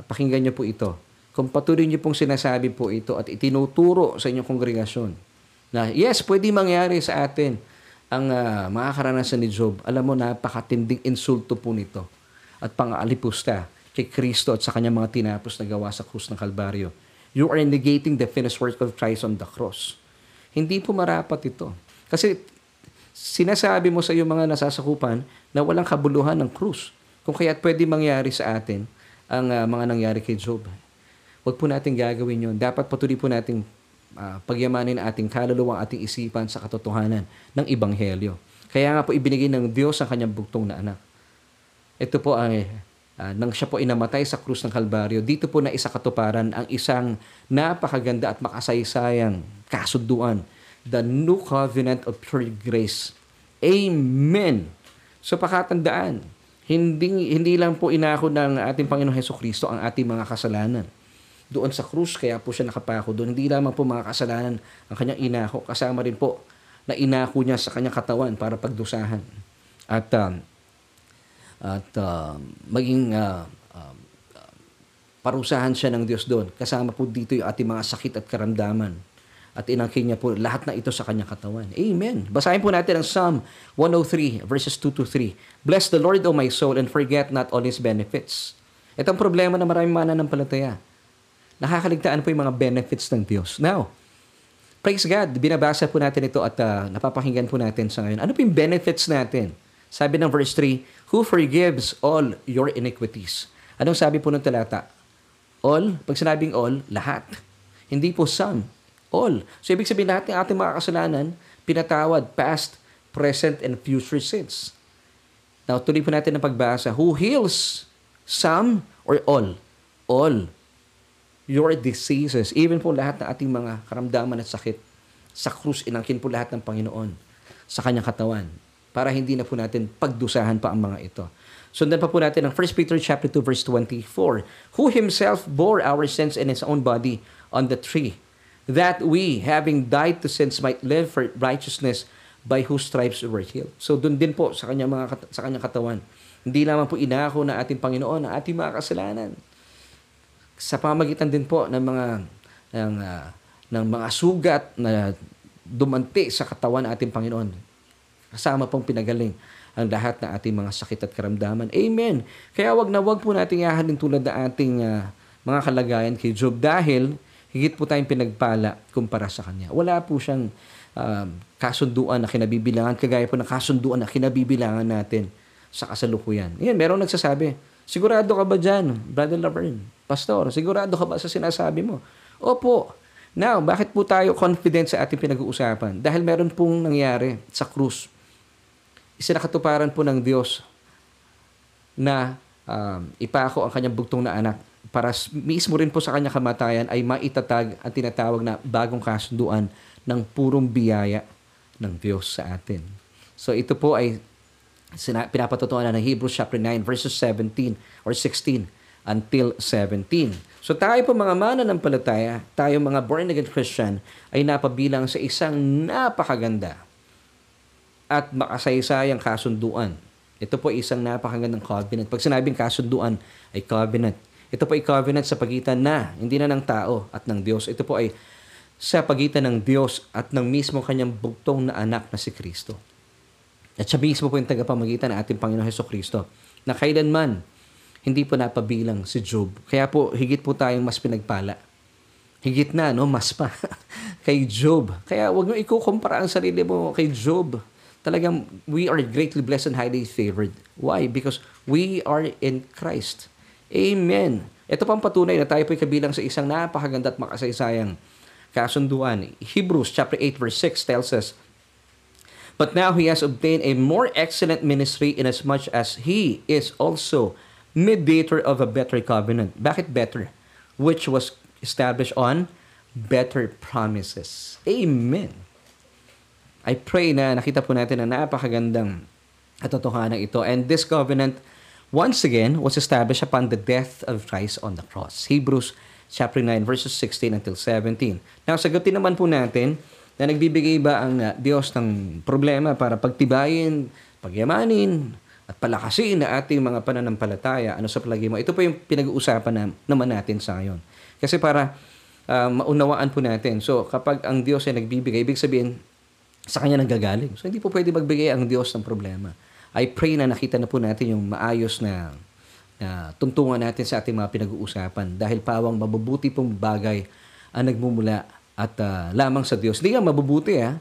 pakinggan niyo po ito kung patuloy niyo pong sinasabi po ito at itinuturo sa inyong kongregasyon na yes, pwede mangyari sa atin ang uh, mga karanasan ni Job. Alam mo, napakatinding insulto po nito at pang-alipusta kay Kristo at sa kanyang mga tinapos na gawa sa krus ng Kalbaryo. You are negating the finished work of Christ on the cross. Hindi po marapat ito. Kasi sinasabi mo sa iyong mga nasasakupan na walang kabuluhan ng krus. Kung kaya't pwede mangyari sa atin ang uh, mga nangyari kay Job. Huwag po natin gagawin yon. Dapat patuloy po nating uh, pagyamanin ating kaluluwang ating isipan sa katotohanan ng Ibanghelyo. Kaya nga po ibinigay ng Diyos ang kanyang bugtong na anak. Ito po ay uh, nang siya po inamatay sa krus ng Kalbaryo, dito po na isa katuparan ang isang napakaganda at makasaysayang kasunduan, the new covenant of pure grace. Amen. So pakatandaan, hindi hindi lang po inako ng ating Panginoong Heso Kristo ang ating mga kasalanan doon sa krus, kaya po siya nakapako doon. Hindi lamang po mga kasalanan ang kanyang inako, kasama rin po na inako niya sa kanyang katawan para pagdusahan. At um, at uh, maging uh, uh, parusahan siya ng Diyos doon. Kasama po dito yung ating mga sakit at karamdaman. At inangkin niya po lahat na ito sa kanyang katawan. Amen. Basahin po natin ang Psalm 103 verses 2 to 3. Bless the Lord, O my soul, and forget not all His benefits. Ito problema na maraming mananampalataya nakakaligtaan po yung mga benefits ng Diyos. Now, praise God, binabasa po natin ito at uh, napapakinggan po natin sa ngayon. Ano po yung benefits natin? Sabi ng verse 3, Who forgives all your iniquities? Anong sabi po ng talata? All, pag sinabing all, lahat. Hindi po some, all. So, ibig sabihin ng ating mga kasalanan, pinatawad, past, present, and future sins. Now, tuloy po natin ang pagbasa. Who heals some or all? All your diseases, even po lahat ng ating mga karamdaman at sakit. Sa krus, inangkin po lahat ng Panginoon sa kanyang katawan para hindi na po natin pagdusahan pa ang mga ito. Sundan pa po natin ang 1 Peter chapter 2 verse 24. Who himself bore our sins in his own body on the tree, that we, having died to sins, might live for righteousness, by whose stripes we were healed. So doon din po sa kanyang mga sa kanyang katawan. Hindi lamang po inako na ating Panginoon ang ating mga kasalanan. Sa pamagitan din po ng mga ng ah, ng mga sugat na dumanti sa katawan ng ating Panginoon. Kasama pong pinagaling ang lahat ng ating mga sakit at karamdaman. Amen. Kaya wag na wag po nating yahalin tulad ng ating ah, mga kalagayan kay Job dahil higit po tayong pinagpala kumpara sa kanya. Wala po siyang um, kasunduan na kinabibilangan, kagaya po ng kasunduan na kinabibilangan natin sa kasalukuyan. Yan, meron nagsasabi, sigurado ka ba dyan, Brother Laverne? Pastor, sigurado ka ba sa sinasabi mo? Opo. Now, bakit po tayo confident sa ating pinag-uusapan? Dahil meron pong nangyari sa krus. Isinakatuparan po ng Diyos na um, ipako ang kanyang bugtong na anak para mismo rin po sa kanyang kamatayan ay maitatag ang tinatawag na bagong kasunduan ng purong biyaya ng Diyos sa atin. So ito po ay sina- pinapatutuan na ng Hebrews chapter 9 verses 17 or 16 until 17. So tayo po mga mananampalataya, tayo mga born again Christian ay napabilang sa isang napakaganda at makasaysayang kasunduan. Ito po isang napakagandang covenant. Pag sinabing kasunduan ay covenant. Ito po ay covenant sa pagitan na, hindi na ng tao at ng Diyos. Ito po ay sa pagitan ng Diyos at ng mismo kanyang bugtong na anak na si Kristo. At siya mismo po yung tagapamagitan ng ating Panginoon Heso Kristo na kailanman hindi po napabilang si Job. Kaya po, higit po tayong mas pinagpala. Higit na, no? Mas pa. kay Job. Kaya wag mo ikukumpara ang sarili mo kay Job. Talagang, we are greatly blessed and highly favored. Why? Because we are in Christ. Amen. Ito pang patunay na tayo po'y kabilang sa isang napakaganda at makasaysayang kasunduan. Hebrews chapter 8 verse 6 tells us, But now he has obtained a more excellent ministry inasmuch as he is also mediator of a better covenant. Bakit better? Which was established on better promises. Amen. I pray na nakita po natin ang napakagandang katotohanan ito. And this covenant, once again, was established upon the death of Christ on the cross. Hebrews chapter 9, verses 16 until 17. Now, sagutin naman po natin na nagbibigay ba ang uh, Diyos ng problema para pagtibayin, pagyamanin, at palakasin na ating mga pananampalataya. Ano sa palagi mo? Ito po yung pinag-uusapan na, naman natin sa ngayon. Kasi para uh, maunawaan po natin. So, kapag ang Diyos ay nagbibigay, ibig sabihin, sa Kanya nanggagaling. So, hindi po pwede magbigay ang Diyos ng problema. I pray na nakita na po natin yung maayos na, na tuntungan natin sa ating mga pinag-uusapan dahil pawang mabubuti pong bagay ang nagmumula at uh, lamang sa Diyos. Hindi nga mabubuti ha.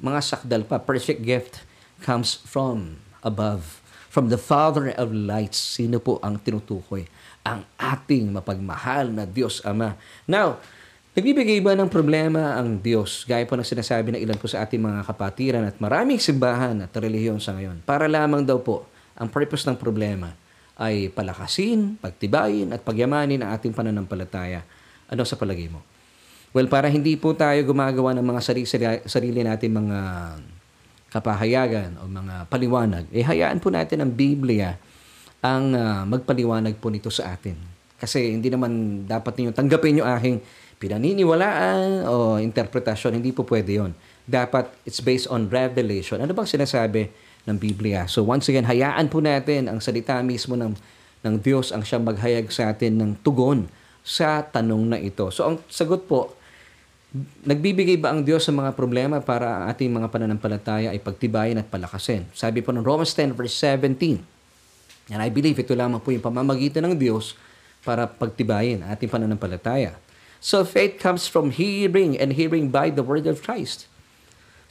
Mga sakdal pa. Perfect gift comes from above. From the Father of lights. Sino po ang tinutukoy? Ang ating mapagmahal na Diyos Ama. Now, Nagbibigay ba ng problema ang Diyos? Gaya po ng sinasabi ng ilan po sa ating mga kapatiran at maraming simbahan at relihiyon sa ngayon. Para lamang daw po, ang purpose ng problema ay palakasin, pagtibayin at pagyamanin ang ating pananampalataya. Ano sa palagay mo? Well, para hindi po tayo gumagawa ng mga sarili, sarili natin mga kapahayagan o mga paliwanag, eh hayaan po natin ang Biblia ang uh, magpaliwanag po nito sa atin. Kasi hindi naman dapat ninyo tanggapin yung aking pinaniniwalaan o interpretasyon. Hindi po pwede yon. Dapat it's based on revelation. Ano bang sinasabi ng Biblia? So once again, hayaan po natin ang salita mismo ng, ng Diyos ang siyang maghayag sa atin ng tugon sa tanong na ito. So ang sagot po, nagbibigay ba ang Diyos sa mga problema para ang ating mga pananampalataya ay pagtibayin at palakasin? Sabi po ng Romans 10 verse 17, and I believe ito lamang po yung pamamagitan ng Diyos para pagtibayin ating pananampalataya. So faith comes from hearing and hearing by the word of Christ.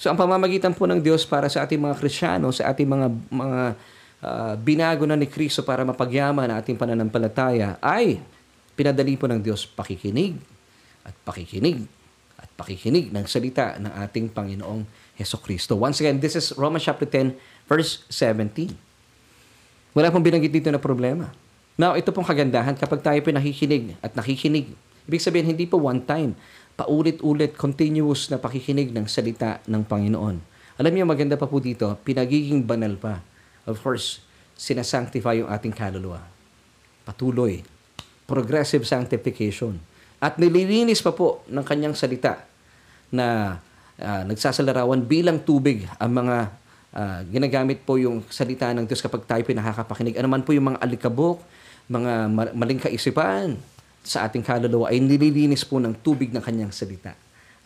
So ang pamamagitan po ng Diyos para sa ating mga Kristiyano, sa ating mga mga uh, binago na ni Kristo para mapagyaman ang ating pananampalataya ay pinadali po ng Diyos pakikinig at pakikinig at pakikinig ng salita ng ating Panginoong Heso Kristo. Once again, this is Romans chapter 10 verse 17. Wala pong binanggit dito na problema. Now, ito pong kagandahan kapag tayo po nakikinig at nakikinig Ibig sabihin, hindi po one time. paulit-ulit, continuous na pakikinig ng salita ng Panginoon. Alam niyo, maganda pa po dito, pinagiging banal pa. Of course, sinasanctify yung ating kaluluwa. Patuloy. Progressive sanctification. At nililinis pa po ng kanyang salita na uh, nagsasalarawan bilang tubig ang mga uh, ginagamit po yung salita ng Diyos kapag tayo pinakakapakinig. Ano man po yung mga alikabok, mga maling kaisipan sa ating kaluluwa ay nililinis po ng tubig ng kanyang salita.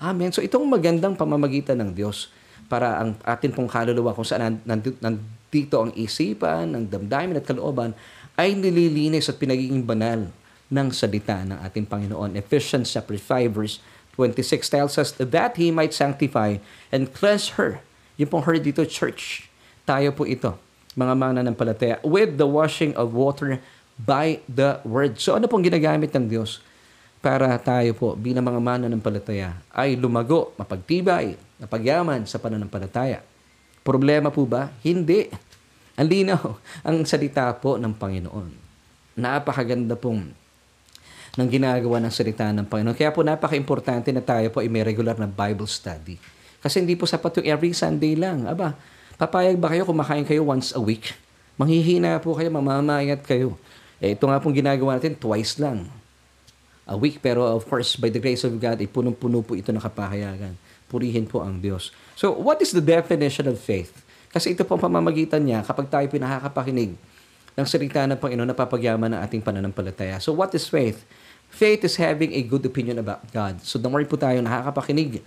Amen. So itong magandang pamamagitan ng Diyos para ang atin pong kaluluwa kung saan nandito ang isipan, ng damdamin at kalooban ay nililinis at pinagiging banal ng salita ng ating Panginoon. Ephesians chapter 5 verse 26 tells us that He might sanctify and cleanse her. Yung pong her dito, church. Tayo po ito, mga mananampalataya, with the washing of water by the word. So ano pong ginagamit ng Diyos para tayo po bilang mga mananampalataya ay lumago, mapagtibay, napagyaman sa pananampalataya. Problema po ba? Hindi. Ang linaw, ang salita po ng Panginoon. Napakaganda pong ng ginagawa ng salita ng Panginoon. Kaya po napaka-importante na tayo po ay may regular na Bible study. Kasi hindi po sapat yung every Sunday lang. Aba, papayag ba kayo kumakain kayo once a week? Manghihina po kayo, mamamayat kayo. Eh, ito nga pong ginagawa natin twice lang a week. Pero of course, by the grace of God, ay punong-puno po ito ng kapahayagan. Purihin po ang Diyos. So, what is the definition of faith? Kasi ito po ang pamamagitan niya kapag tayo pinakakapakinig ng salita ng Panginoon na papagyaman ng ating pananampalataya. So, what is faith? Faith is having a good opinion about God. So the more po tayo nakakapakinig,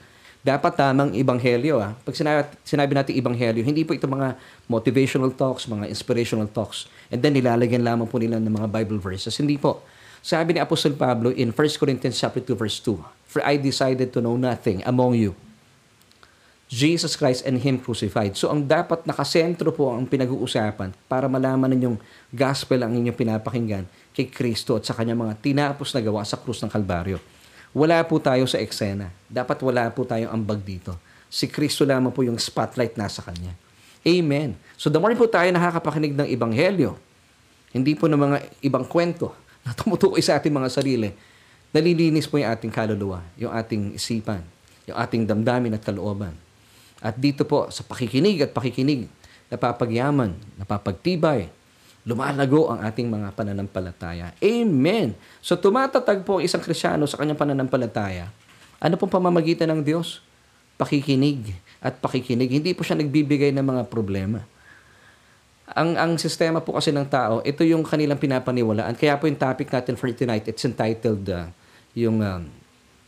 dapat tamang ibanghelyo. Ah. Pag sinabi, sinabi natin ibanghelyo, hindi po ito mga motivational talks, mga inspirational talks. And then nilalagyan lamang po nila ng mga Bible verses. Hindi po. Sabi ni Apostol Pablo in 1 Corinthians chapter 2 verse 2, For I decided to know nothing among you Jesus Christ and Him crucified. So ang dapat nakasentro po ang pinag-uusapan para malaman ninyong gospel ang inyong pinapakinggan kay Kristo at sa kanyang mga tinapos na gawa sa krus ng Kalbaryo. Wala po tayo sa eksena. Dapat wala po tayong ambag dito. Si Kristo lamang po yung spotlight nasa Kanya. Amen. So the more po tayo nakakapakinig ng Ebanghelyo, hindi po ng mga ibang kwento na tumutukoy sa ating mga sarili, nalilinis po yung ating kaluluwa, yung ating isipan, yung ating damdamin at kalooban. At dito po, sa pakikinig at pakikinig, napapagyaman, napapagtibay, lumalago ang ating mga pananampalataya. Amen! So tumatatag po ang isang krisyano sa kanyang pananampalataya. Ano pong pamamagitan ng Diyos? Pakikinig at pakikinig. Hindi po siya nagbibigay ng mga problema. Ang ang sistema po kasi ng tao, ito yung kanilang pinapaniwalaan. Kaya po yung topic natin for tonight, it's entitled uh, yung um,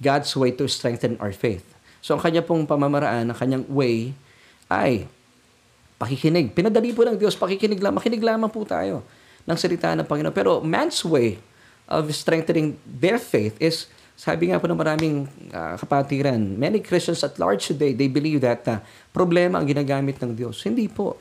God's way to strengthen our faith. So ang kanya pong pamamaraan, ang kanyang way ay pakikinig. Pinadali po ng Diyos, pakikinig lang, makinig lamang po tayo ng salita ng Panginoon. Pero man's way of strengthening their faith is, sabi nga po ng maraming uh, kapatiran, many Christians at large today, they believe that uh, problema ang ginagamit ng Diyos. Hindi po.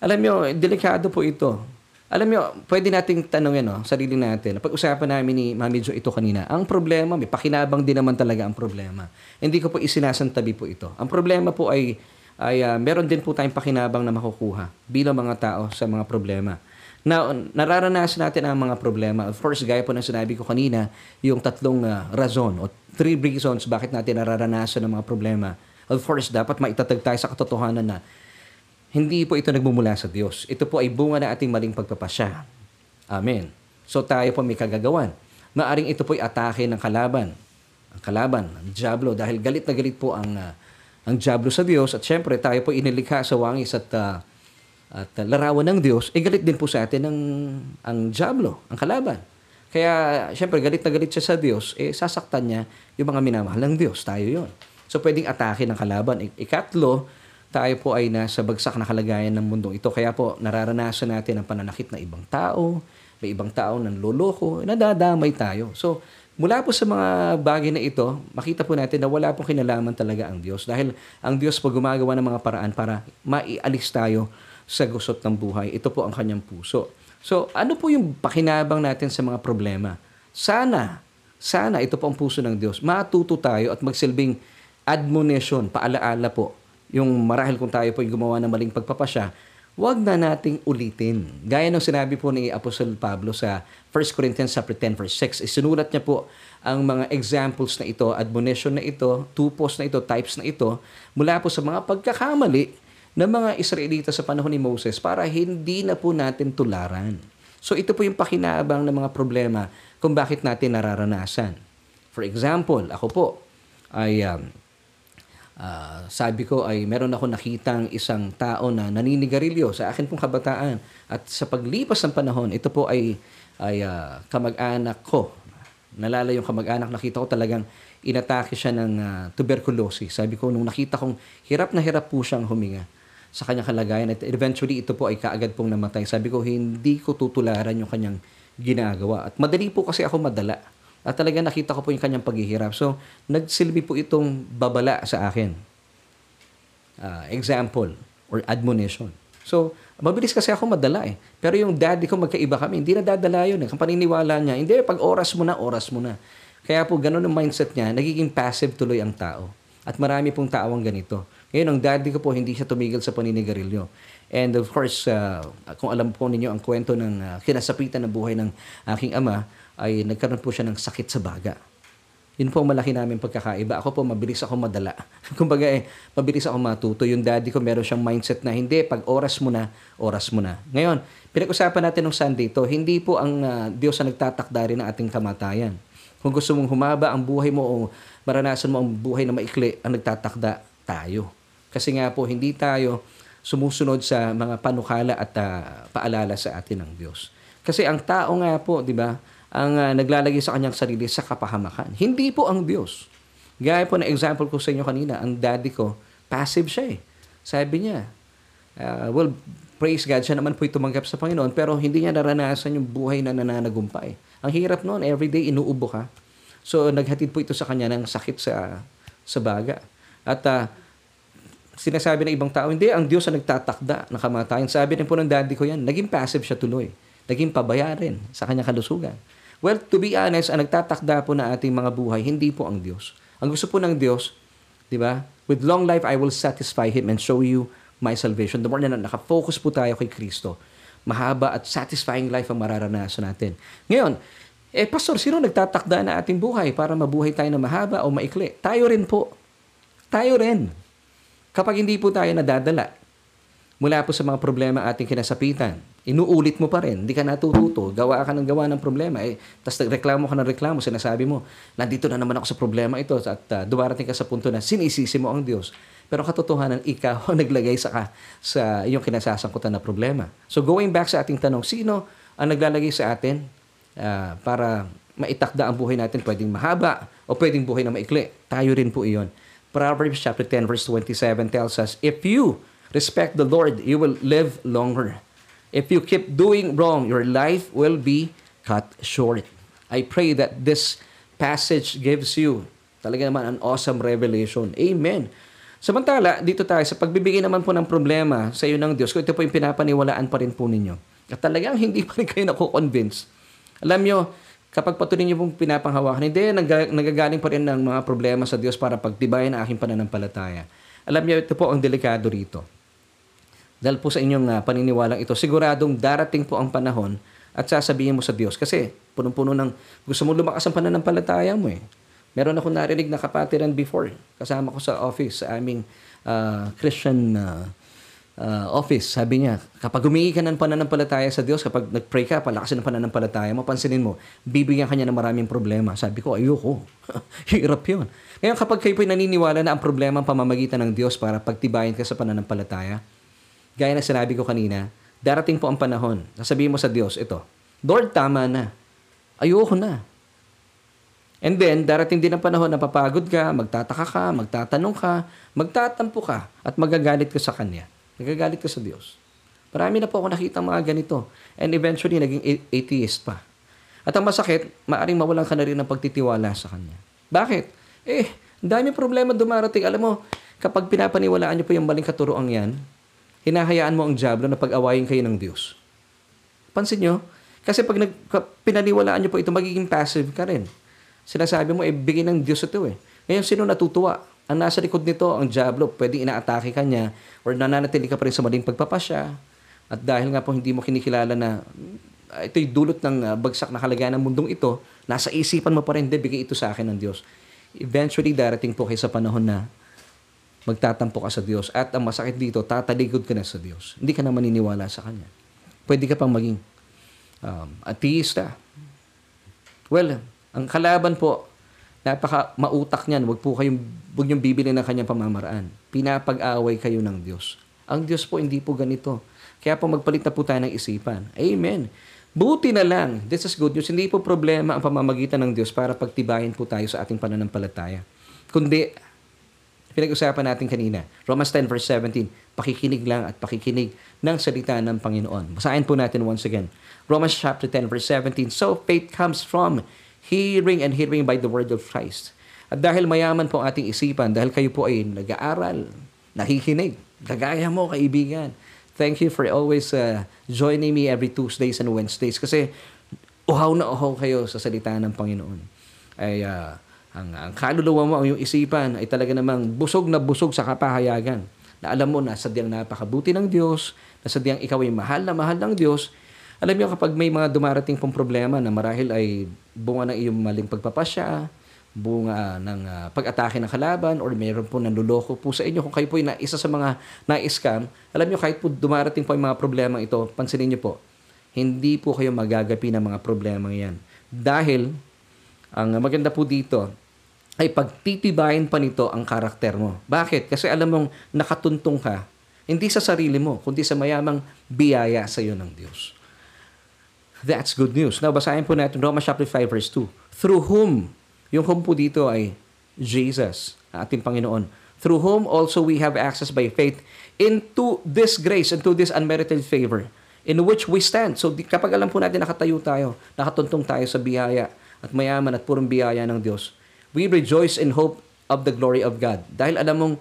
Alam nyo, delikado po ito. Alam niyo, pwede nating tanongin no, sarili natin. Pag-usapan namin ni Mami Jo ito kanina, ang problema, may pakinabang din naman talaga ang problema. Hindi ko po isinasantabi po ito. Ang problema po ay, ay uh, meron din po tayong pakinabang na makukuha bilang mga tao sa mga problema. Now, nararanasan natin ang mga problema. Of course, gaya po ng sinabi ko kanina, yung tatlong uh, rason o three reasons bakit natin nararanasan ang mga problema. Of course, dapat maitatag tayo sa katotohanan na hindi po ito nagmumula sa Diyos. Ito po ay bunga ng ating maling pagpapasya. Amen. So tayo po may kagagawan. Maaring ito po ay atake ng kalaban. Ang kalaban, ang Diablo, dahil galit na galit po ang, uh, ang Diablo sa Diyos at syempre tayo po inilikha sa wangis at, uh, at larawan ng Diyos, eh galit din po sa atin ang, ang Diablo, ang kalaban. Kaya syempre galit na galit siya sa Diyos, eh sasaktan niya yung mga minamahal ng Diyos. Tayo yon. So pwedeng atake ng kalaban. Ikatlo, tayo po ay nasa bagsak na kalagayan ng mundo ito. Kaya po, nararanasan natin ang pananakit ng ibang tao, may ibang tao ng loloko, nadadamay tayo. So, mula po sa mga bagay na ito, makita po natin na wala pong kinalaman talaga ang Diyos. Dahil ang Diyos po gumagawa ng mga paraan para maialis tayo sa gusot ng buhay. Ito po ang kanyang puso. So, ano po yung pakinabang natin sa mga problema? Sana, sana ito po ang puso ng Diyos. Matuto tayo at magsilbing admonition, paalaala po yung marahil kung tayo po yung gumawa ng maling pagpapasya, wag na nating ulitin. Gaya ng sinabi po ni Apostol Pablo sa 1 Corinthians 10 verse 6, isinulat niya po ang mga examples na ito, admonition na ito, tupos na ito, types na ito, mula po sa mga pagkakamali ng mga Israelita sa panahon ni Moses para hindi na po natin tularan. So ito po yung pakinabang ng mga problema kung bakit natin nararanasan. For example, ako po ay um, uh, sabi ko ay meron ako nakitang isang tao na naninigarilyo sa akin pong kabataan at sa paglipas ng panahon ito po ay ay uh, kamag-anak ko nalala yung kamag-anak, nakita ko talagang inatake siya ng uh, tuberculosis. Sabi ko, nung nakita kong hirap na hirap po siyang huminga sa kanyang kalagayan at eventually ito po ay kaagad pong namatay. Sabi ko, hindi ko tutularan yung kanyang ginagawa. At madali po kasi ako madala. At talaga nakita ko po yung kanyang paghihirap. So, nagsilbi po itong babala sa akin. Uh, example or admonition. So, mabilis kasi ako madala eh. Pero yung daddy ko magkaiba kami, hindi na dadala yun. Eh. Ang paniniwala niya, hindi, pag oras mo na, oras mo na. Kaya po, ganun ang mindset niya, nagiging passive tuloy ang tao. At marami pong tao ang ganito. Ngayon, ang daddy ko po, hindi siya tumigil sa paninigarilyo. And of course, uh, kung alam po ninyo ang kwento ng uh, kinasapitan ng buhay ng aking ama, ay nagkaroon po siya ng sakit sa baga. Yun po ang malaki namin pagkakaiba. Ako po, mabilis ako madala. Kumbaga eh, mabilis ako matuto. Yung daddy ko, meron siyang mindset na, hindi, pag oras mo na, oras mo na. Ngayon, pinag-usapan natin ng Sunday to, hindi po ang uh, Diyos ang nagtatakda rin ng ating kamatayan. Kung gusto mong humaba ang buhay mo o maranasan mo ang buhay na maikli, ang nagtatakda, tayo. Kasi nga po, hindi tayo sumusunod sa mga panukala at uh, paalala sa atin ng Diyos. Kasi ang tao nga po, di ba, ang uh, naglalagay sa kanyang sarili sa kapahamakan. Hindi po ang Diyos. Gaya po na example ko sa inyo kanina, ang daddy ko, passive siya eh. Sabi niya, uh, well, praise God, siya naman po tumanggap sa Panginoon, pero hindi niya naranasan yung buhay na nananagumpay. Ang hirap noon, everyday inuubo ka. So, naghatid po ito sa kanya ng sakit sa sa baga. At uh, sinasabi ng ibang tao, hindi, ang Diyos ang nagtatakda ng kamatayan. Sabi rin po ng daddy ko yan, naging passive siya tuloy. Naging pabaya rin sa kanyang kalusugan. Well, to be honest, ang nagtatakda po na ating mga buhay, hindi po ang Diyos. Ang gusto po ng Diyos, di ba? With long life, I will satisfy Him and show you my salvation. The more na nakafocus po tayo kay Kristo, mahaba at satisfying life ang mararanasan natin. Ngayon, eh, Pastor, sino nagtatakda na ating buhay para mabuhay tayo na mahaba o maikli? Tayo rin po. Tayo rin. Kapag hindi po tayo nadadala mula po sa mga problema ating kinasapitan, inuulit mo pa rin, hindi ka natututo, gawa ka ng gawa ng problema, eh, tapos reklamo ka ng reklamo, sinasabi mo, nandito na naman ako sa problema ito, at uh, dumarating ka sa punto na sinisisi mo ang Diyos. Pero katotohanan, ikaw ang naglagay sa, ka, sa iyong kinasasangkutan na problema. So going back sa ating tanong, sino ang naglalagay sa atin uh, para maitakda ang buhay natin, pwedeng mahaba o pwedeng buhay na maikli? Tayo rin po iyon. Proverbs chapter 10 verse 27 tells us, If you respect the Lord, you will live longer If you keep doing wrong, your life will be cut short. I pray that this passage gives you talaga naman an awesome revelation. Amen. Samantala, dito tayo sa pagbibigay naman po ng problema sa iyo ng Diyos, kung ito po yung pinapaniwalaan pa rin po ninyo. At talagang hindi pa rin kayo nakukonvince. Alam nyo, kapag patuloy niyo pong pinapanghawakan, hindi, nag- nagagaling pa rin ng mga problema sa Diyos para pagtibayan ang aking pananampalataya. Alam niyo, ito po ang delikado rito dahil po sa inyong uh, paniniwalang ito, siguradong darating po ang panahon at sasabihin mo sa Diyos. Kasi punong-puno ng gusto mo lumakas ang pananampalataya mo eh. Meron ako narinig na kapatiran before. Kasama ko sa office, sa aming uh, Christian uh, uh, office. Sabi niya, kapag humingi ka ng pananampalataya sa Diyos, kapag nag-pray ka, palakasin ng pananampalataya mo, pansinin mo, bibigyan ka niya ng maraming problema. Sabi ko, ayoko. Hirap yun. Ngayon, kapag kayo po'y naniniwala na ang problema ang pamamagitan ng Diyos para pagtibayin ka sa pananampalataya, Gaya na sinabi ko kanina, darating po ang panahon, sasabihin mo sa Diyos, ito, Lord, tama na. Ayoko na. And then, darating din ang panahon na papagod ka, magtataka ka, magtatanong ka, magtatampo ka, at magagalit ka sa Kanya. Magagalit ka sa Diyos. Marami na po ako nakita mga ganito. And eventually, naging atheist pa. At ang masakit, maaring mawalan ka na rin ng pagtitiwala sa Kanya. Bakit? Eh, dami problema dumarating. Alam mo, kapag pinapaniwalaan niyo po yung maling katuroang yan, hinahayaan mo ang Diablo na pag-awayin kayo ng Diyos. Pansin nyo? Kasi pag nag, pinaniwalaan nyo po ito, magiging passive ka rin. Sinasabi mo, eh, bigay ng Diyos ito eh. Ngayon, sino natutuwa? Ang nasa likod nito, ang Diablo, pwedeng inaatake ka niya or nananatili ka pa rin sa maling pagpapasya. At dahil nga po hindi mo kinikilala na uh, ito'y dulot ng uh, bagsak na kalagayan ng mundong ito, nasa isipan mo pa rin, bigay ito sa akin ng Diyos. Eventually, darating po kayo sa panahon na magtatampo ka sa Diyos. At ang masakit dito, tatalikod ka na sa Diyos. Hindi ka na maniniwala sa Kanya. Pwede ka pang maging um, ateista. Well, ang kalaban po, napaka mautak niyan. Huwag po kayong, huwag niyong bibili ng kanyang pamamaraan. Pinapag-away kayo ng Diyos. Ang Diyos po hindi po ganito. Kaya po magpalit na po tayo ng isipan. Amen. Buti na lang, this is good news, hindi po problema ang pamamagitan ng Diyos para pagtibayin po tayo sa ating pananampalataya. Kundi, pinag-usapan natin kanina, Romans 10 verse 17, pakikinig lang at pakikinig ng salita ng Panginoon. Basahin po natin once again. Romans chapter 10 verse 17, So faith comes from hearing and hearing by the word of Christ. At dahil mayaman po ang ating isipan, dahil kayo po ay nag-aaral, nakikinig, kagaya mo kaibigan, Thank you for always uh, joining me every Tuesdays and Wednesdays kasi uhaw na uhaw kayo sa salita ng Panginoon. Ay uh, ang, ang kaluluwa mo, ang iyong isipan ay talaga namang busog na busog sa kapahayagan. Na alam mo na sadyang napakabuti ng Diyos, na sadyang ikaw ay mahal na mahal ng Diyos. Alam niyo kapag may mga dumarating pong problema na marahil ay bunga ng iyong maling pagpapasya, bunga ng uh, pag-atake ng kalaban or mayroon po nanluloko po sa inyo. Kung kayo po ay na, isa sa mga na-scam, alam nyo kahit po dumarating po yung mga problema ito, pansinin nyo po, hindi po kayo magagapi ng mga problema yan. Dahil, ang maganda po dito, ay pagtitibayin pa nito ang karakter mo. Bakit? Kasi alam mong nakatuntong ka, hindi sa sarili mo, kundi sa mayamang biyaya sa iyo ng Diyos. That's good news. Now, basahin po natin Romans chapter 5 verse 2. Through whom yung whom po dito ay Jesus, ating Panginoon. Through whom also we have access by faith into this grace, into this unmerited favor in which we stand. So kapag alam po natin nakatayo tayo, nakatuntong tayo sa biyaya at mayaman at purong biyaya ng Diyos, we rejoice in hope of the glory of God. Dahil alam mong,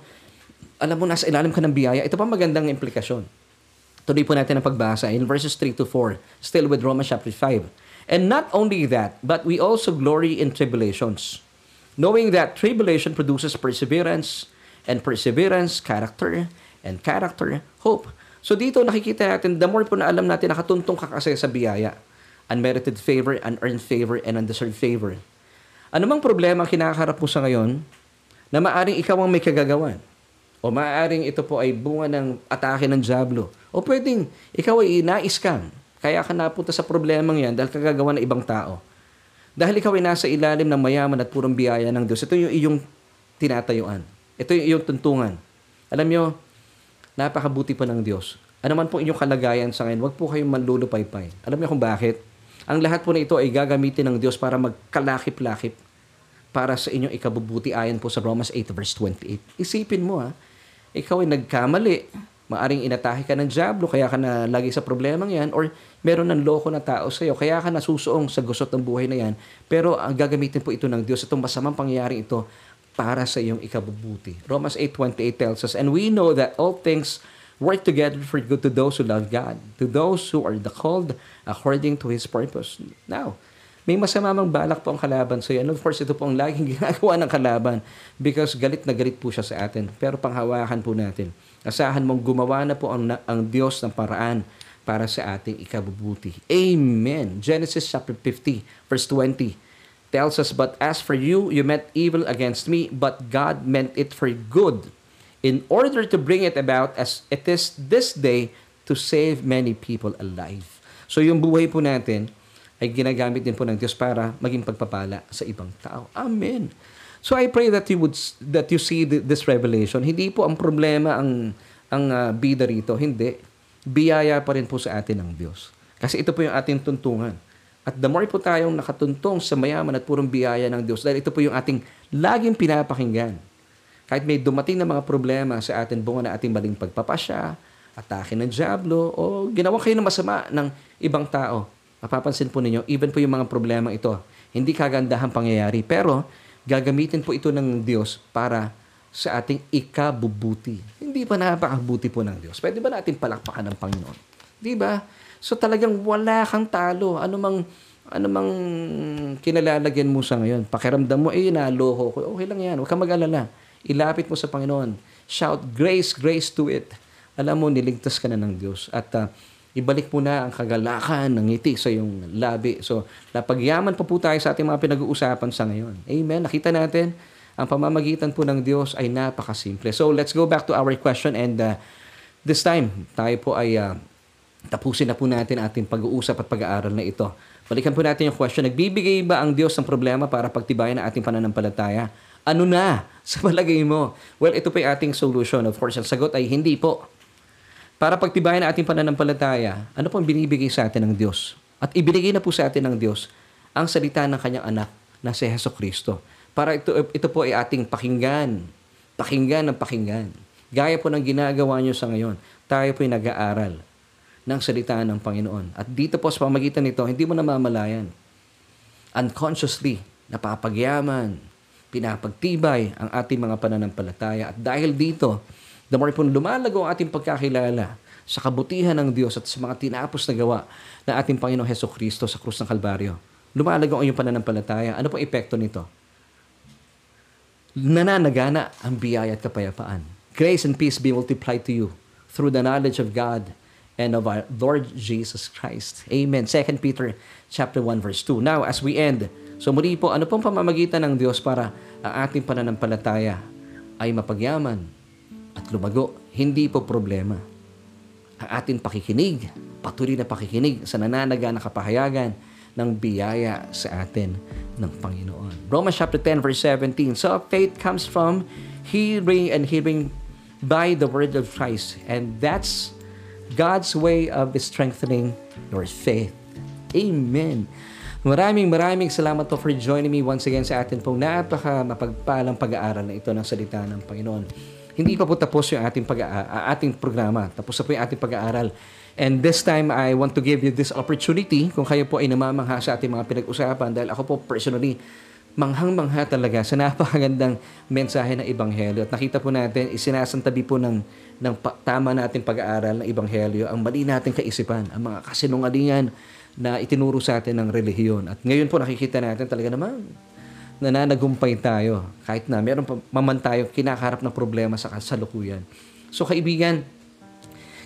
alam mo nasa ilalim ka ng biyaya, ito pa magandang implikasyon. Tuloy po natin ang pagbasa in verses 3 to 4, still with Romans chapter 5. And not only that, but we also glory in tribulations, knowing that tribulation produces perseverance, and perseverance, character, and character, hope. So dito nakikita natin, the more po na alam natin, nakatuntong ka kasi sa biyaya. Unmerited favor, unearned favor, and undeserved favor. Ano mang problema ang kinakaharap mo sa ngayon na maaring ikaw ang may kagagawan? O maaring ito po ay bunga ng atake ng Diablo? O pwedeng ikaw ay ina-scam? Kaya ka napunta sa problemang yan dahil kagagawa ng ibang tao. Dahil ikaw ay nasa ilalim ng mayaman at purong biyaya ng Diyos. Ito yung iyong tinatayuan. Ito yung iyong tuntungan. Alam nyo, napakabuti pa ng Diyos. Ano man po inyong kalagayan sa ngayon, huwag po kayong manlulupaypay. Alam niyo kung bakit? Ang lahat po na ito ay gagamitin ng Diyos para magkalakip-lakip para sa inyong ikabubuti ayon po sa Romans 8 verse 28. Isipin mo ha, ikaw ay nagkamali, maaring inatake ka ng Diablo, kaya ka na lagi sa problemang yan, or meron ng loko na tao sa iyo, kaya ka nasusuong sa gusot ng buhay na yan, pero ang gagamitin po ito ng Diyos, itong masamang pangyayari ito, para sa iyong ikabubuti. Romans 8.28 tells us, And we know that all things work together for good to those who love God, to those who are the called according to His purpose. Now, may masama mang balak po ang kalaban sa iyo. And of course, ito po ang laging ginagawa ng kalaban because galit na galit po siya sa atin. Pero panghawakan po natin Asahan mong gumawa na po ang, ang Diyos ng paraan para sa ating ikabubuti. Amen. Genesis chapter 50, verse 20 tells us, But as for you, you meant evil against me, but God meant it for good, in order to bring it about as it is this day to save many people alive. So yung buhay po natin ay ginagamit din po ng Diyos para maging pagpapala sa ibang tao. Amen. So I pray that you would that you see this revelation. Hindi po ang problema ang ang uh, bida rito, hindi. Biyaya pa rin po sa atin ng Diyos. Kasi ito po yung ating tuntungan. At the more po tayong nakatuntong sa mayaman at purong biyaya ng Diyos, dahil ito po yung ating laging pinapakinggan. Kahit may dumating na mga problema sa atin bunga na ating maling pagpapasya, atake ng Diablo, o ginawa kayo ng masama ng ibang tao, mapapansin po ninyo, even po yung mga problema ito, hindi kagandahan pangyayari. Pero gagamitin po ito ng Diyos para sa ating ikabubuti. Hindi ba napakabuti po ng Diyos? Pwede ba natin palakpakan ng Panginoon? Di ba? So talagang wala kang talo. Ano mang, ano mang kinalalagyan mo sa ngayon. Pakiramdam mo, eh, naloko ko. Okay lang yan. Huwag kang mag-alala. Ilapit mo sa Panginoon. Shout, grace, grace to it. Alam mo, niligtas ka na ng Diyos. At uh, ibalik mo na ang kagalakan ng ngiti sa iyong labi. So, napagyaman pa po tayo sa ating mga pinag-uusapan sa ngayon. Amen. Nakita natin, ang pamamagitan po ng Diyos ay napakasimple. So, let's go back to our question and uh, this time, tayo po ay uh, tapusin na po natin ating pag-uusap at pag-aaral na ito. Balikan po natin yung question, nagbibigay ba ang Diyos ng problema para pagtibayan ang ating pananampalataya? Ano na sa palagay mo? Well, ito po yung ating solution. Of course, ang sagot ay hindi po. Para pagtibayan ang ating pananampalataya, ano pong binibigay sa atin ng Diyos? At ibinigay na po sa atin ng Diyos ang salita ng kanyang anak na si Heso Kristo. Para ito, ito po ay ating pakinggan. Pakinggan ng pakinggan. Gaya po ng ginagawa nyo sa ngayon. Tayo po ay nag-aaral ng salita ng Panginoon. At dito po sa pamagitan nito, hindi mo namamalayan. Unconsciously, napapagyaman, pinapagtibay ang ating mga pananampalataya. At dahil dito, the more po lumalago ang ating pagkakilala sa kabutihan ng Diyos at sa mga tinapos na gawa ng ating Panginoong Heso Kristo sa krus ng Kalbaryo. Lumalago ang iyong pananampalataya. Ano pong epekto nito? Nananagana ang biyaya at kapayapaan. Grace and peace be multiplied to you through the knowledge of God and of our Lord Jesus Christ. Amen. 2 Peter chapter 1 verse 2. Now, as we end, so muli po, ano pong pamamagitan ng Diyos para ang ating pananampalataya ay mapagyaman, at lumago, hindi po problema. Ang ating pakikinig, patuloy na pakikinig sa nananaga na kapahayagan ng biyaya sa atin ng Panginoon. Romans chapter 10 verse 17. So faith comes from hearing and hearing by the word of Christ. And that's God's way of strengthening your faith. Amen. Maraming maraming salamat po for joining me once again sa atin pong napaka mapagpalang pag-aaral na ito ng salita ng Panginoon hindi pa po tapos yung ating, pag ating programa. Tapos na po yung ating pag-aaral. And this time, I want to give you this opportunity kung kayo po ay namamangha sa ating mga pinag-usapan dahil ako po personally, manghang-mangha talaga sa napakagandang mensahe ng Ebanghelyo. At nakita po natin, isinasantabi po ng, ng tama nating pag-aaral ng Ebanghelyo ang mali nating kaisipan, ang mga kasinungalingan na itinuro sa atin ng relihiyon. At ngayon po nakikita natin talaga naman, nananagumpay tayo kahit na meron pa maman tayo kinakaharap ng problema sa kasalukuyan. So kaibigan,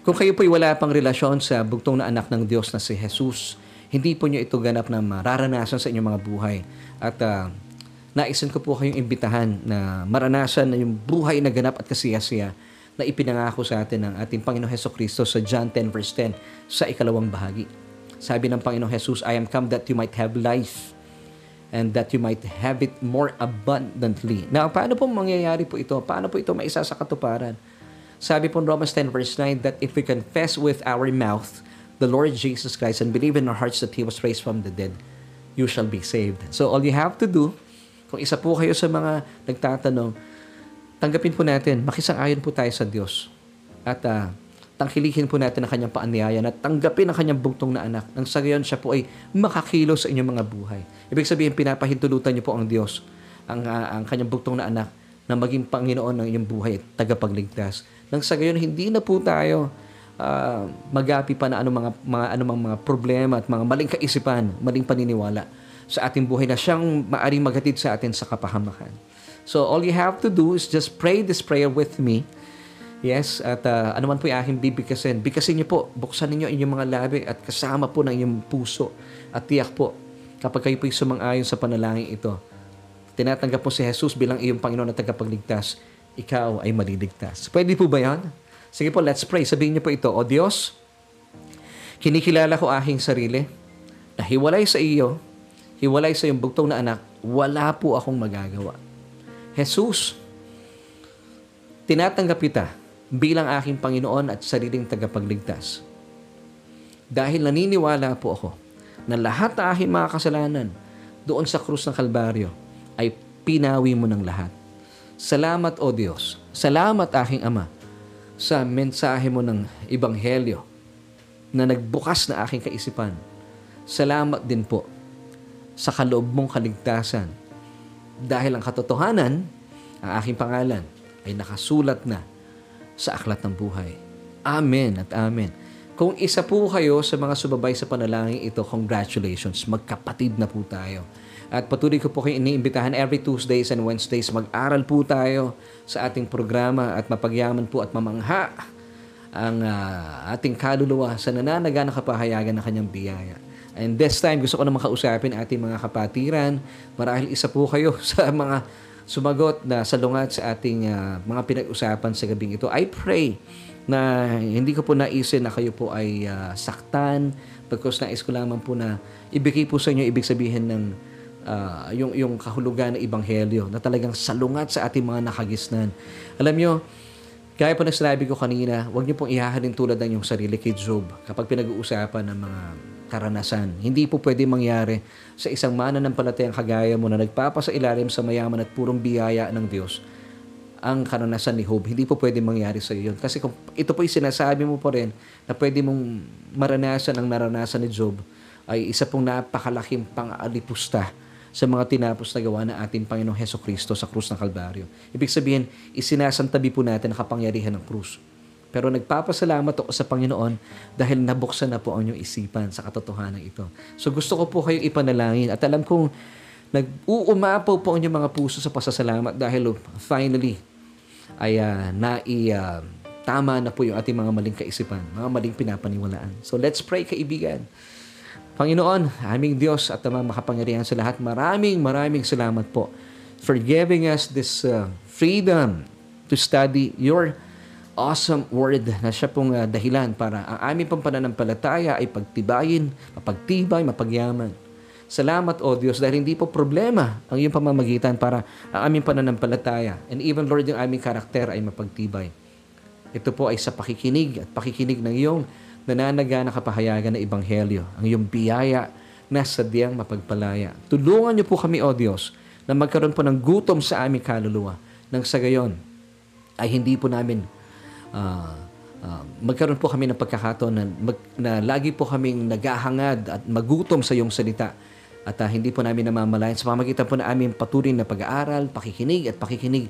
kung kayo po'y wala pang relasyon sa bugtong na anak ng Diyos na si Jesus, hindi po nyo ito ganap na mararanasan sa inyong mga buhay. At uh, naisan ko po kayong imbitahan na maranasan na yung buhay na ganap at kasiyasiya na ipinangako sa atin ng ating Panginoong Heso Kristo sa John 10 verse 10 sa ikalawang bahagi. Sabi ng Panginoong Jesus, I am come that you might have life and that you might have it more abundantly. Now, paano po mangyayari po ito? Paano po ito maisa sa katuparan? Sabi po Romans 10 verse 9 that if we confess with our mouth the Lord Jesus Christ and believe in our hearts that He was raised from the dead, you shall be saved. So all you have to do, kung isa po kayo sa mga nagtatanong, tanggapin po natin, makisang-ayon po tayo sa Diyos. At uh, tangkilihin po natin ang kanyang paanyaya at tanggapin ang kanyang bugtong na anak nang sa gayon siya po ay makakilo sa inyong mga buhay. Ibig sabihin, pinapahintulutan niyo po ang Diyos, ang, uh, ang kanyang bugtong na anak na maging Panginoon ng inyong buhay at tagapagligtas. Nang sa gayon, hindi na po tayo uh, magapi pa na anong mga, mga, anumang mga problema at mga maling kaisipan, maling paniniwala sa ating buhay na siyang maaring maghatid sa atin sa kapahamakan. So all you have to do is just pray this prayer with me Yes, at uh, ano man po yung aking bibigkasin, bigkasin niyo po, buksan niyo inyong mga labi at kasama po ng inyong puso at tiyak po kapag kayo po yung sumang-ayon sa panalangin ito. Tinatanggap po si Jesus bilang iyong Panginoon at tagapagligtas, ikaw ay maliligtas. Pwede po ba yan? Sige po, let's pray. Sabihin niyo po ito, O Diyos, kinikilala ko aking sarili na hiwalay sa iyo, hiwalay sa iyong bugtong na anak, wala po akong magagawa. Jesus, tinatanggap kita bilang aking Panginoon at sariling tagapagligtas. Dahil naniniwala po ako na lahat ng aking mga kasalanan doon sa krus ng Kalbaryo ay pinawi mo ng lahat. Salamat o Diyos. Salamat aking Ama sa mensahe mo ng Ebanghelyo na nagbukas na aking kaisipan. Salamat din po sa kaloob mong kaligtasan dahil ang katotohanan, ang aking pangalan, ay nakasulat na sa aklat ng buhay. Amen at amen. Kung isa po kayo sa mga sumabay sa panalangin ito, congratulations. Magkapatid na po tayo. At patuloy ko po kayo iniimbitahan every Tuesdays and Wednesdays. Mag-aral po tayo sa ating programa at mapagyaman po at mamangha ang uh, ating kaluluwa sa nananaga na kapahayagan ng kanyang biyaya. And this time, gusto ko naman kausapin ating mga kapatiran. Marahil isa po kayo sa mga sumagot na salungat sa ating uh, mga pinag-usapan sa gabing ito. I pray na hindi ko po naisin na kayo po ay uh, saktan because nais ko lamang po na ibigay po sa inyo ibig sabihin ng uh, yung, yung kahulugan ng Ibanghelyo na talagang salungat sa ating mga nakagisnan. Alam nyo, kaya po na sinabi ko kanina, huwag niyo pong ihahalin tulad ng yung sarili kay Job kapag pinag-uusapan ng mga karanasan. Hindi po pwede mangyari sa isang mananampalatayang kagaya mo na nagpapasa ilalim sa mayaman at purong biyaya ng Diyos ang karanasan ni Job. Hindi po pwede mangyari sa iyo yun. Kasi kung ito po yung sinasabi mo pa rin na pwede mong maranasan ang naranasan ni Job ay isa pong napakalaking pang-alipusta sa mga tinapos na gawa ng ating Panginoong Heso Kristo sa krus ng Kalbaryo. Ibig sabihin, isinasantabi po natin ang kapangyarihan ng krus. Pero nagpapasalamat ako sa Panginoon dahil nabuksan na po ang inyong isipan sa katotohanan ito. So gusto ko po kayong ipanalangin at alam kong nag-uumapaw po ang inyong mga puso sa pasasalamat dahil finally ay uh, nai uh, tama na po yung ating mga maling kaisipan, mga maling pinapaniwalaan. So let's pray kaibigan. Panginoon, aming Diyos at amang makapangyarihan sa lahat, maraming maraming salamat po for giving us this uh, freedom to study your awesome word na siya pong uh, dahilan para ang aming pang pananampalataya ay pagtibayin, mapagtibay, mapagyaman. Salamat, O Diyos, dahil hindi po problema ang iyong pamamagitan para ang aming pananampalataya and even, Lord, yung aming karakter ay mapagtibay. Ito po ay sa pakikinig at pakikinig ng iyong nananaga na kapahayagan ng Ebanghelyo, ang iyong biyaya na sadyang mapagpalaya. Tulungan niyo po kami, O Diyos, na magkaroon po ng gutom sa aming kaluluwa, nang sa gayon ay hindi po namin uh, uh, magkaroon po kami ng pagkakataon na, mag, na lagi po kaming naghahangad at magutom sa iyong salita at uh, hindi po namin namamalayan sa pamagitan po na aming patuloy na pag-aaral, pakikinig at pakikinig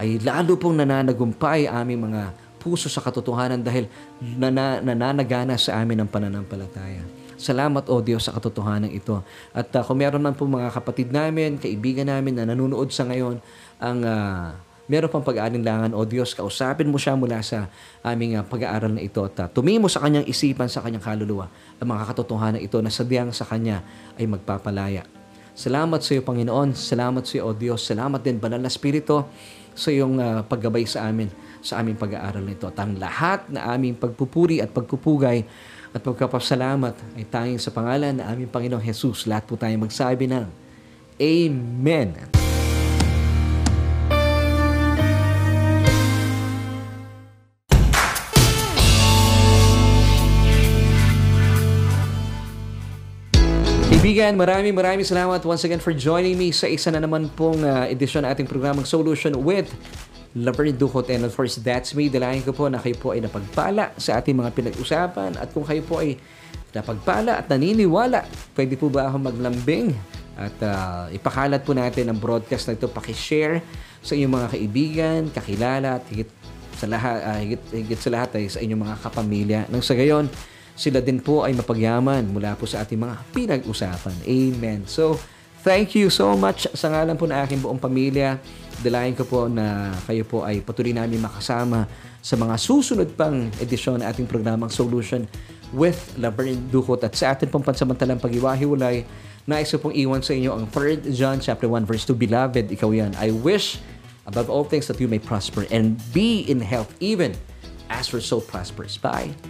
ay lalo pong nananagumpay aming mga puso sa katotohanan dahil nana, nananagana sa amin ang pananampalataya. Salamat o Diyos sa katotohanan ito. At uh, kung meron man po mga kapatid namin, kaibigan namin na nanonood sa ngayon, ang uh, meron pang pag-aalinlangan o Diyos, kausapin mo siya mula sa aming uh, pag-aaral na ito at uh, tumimo sa kanyang isipan, sa kanyang kaluluwa, ang mga katotohanan ito na sadyang sa kanya ay magpapalaya. Salamat sa iyo, Panginoon. Salamat sa iyo, O Diyos. Salamat din, Banal na Espiritu, sa iyong uh, paggabay sa amin sa aming pag-aaral nito. At ang lahat na aming pagpupuri at pagpupugay at pagkapasalamat ay tanging sa pangalan na aming Panginoong Jesus. Lahat po tayo magsabi ng Amen. Kaibigan, maraming maraming salamat once again for joining me sa isa na naman pong uh, edisyon ng ating programang Solution with Laverne Ducot and of course that's me. Dalayan ko po na kayo po ay napagpala sa ating mga pinag-usapan at kung kayo po ay napagpala at naniniwala, pwede po ba ako maglambing at uh, ipakalat po natin ang broadcast na ito, pakishare sa inyong mga kaibigan, kakilala at higit sa lahat, uh, higit, higit sa lahat ay sa inyong mga kapamilya. Nang sa gayon, sila din po ay mapagyaman mula po sa ating mga pinag-usapan. Amen. So, thank you so much sa ngalan po ng aking buong pamilya. Dalayan ko po na kayo po ay patuloy namin makasama sa mga susunod pang edisyon ng ating programang Solution with Laverne Ducot at sa atin pong pansamantalang pag-iwahiwalay nais ko pong iwan sa inyo ang 3 John chapter 1 verse 2 Beloved, ikaw yan. I wish above all things that you may prosper and be in health even as your soul prospers. Bye!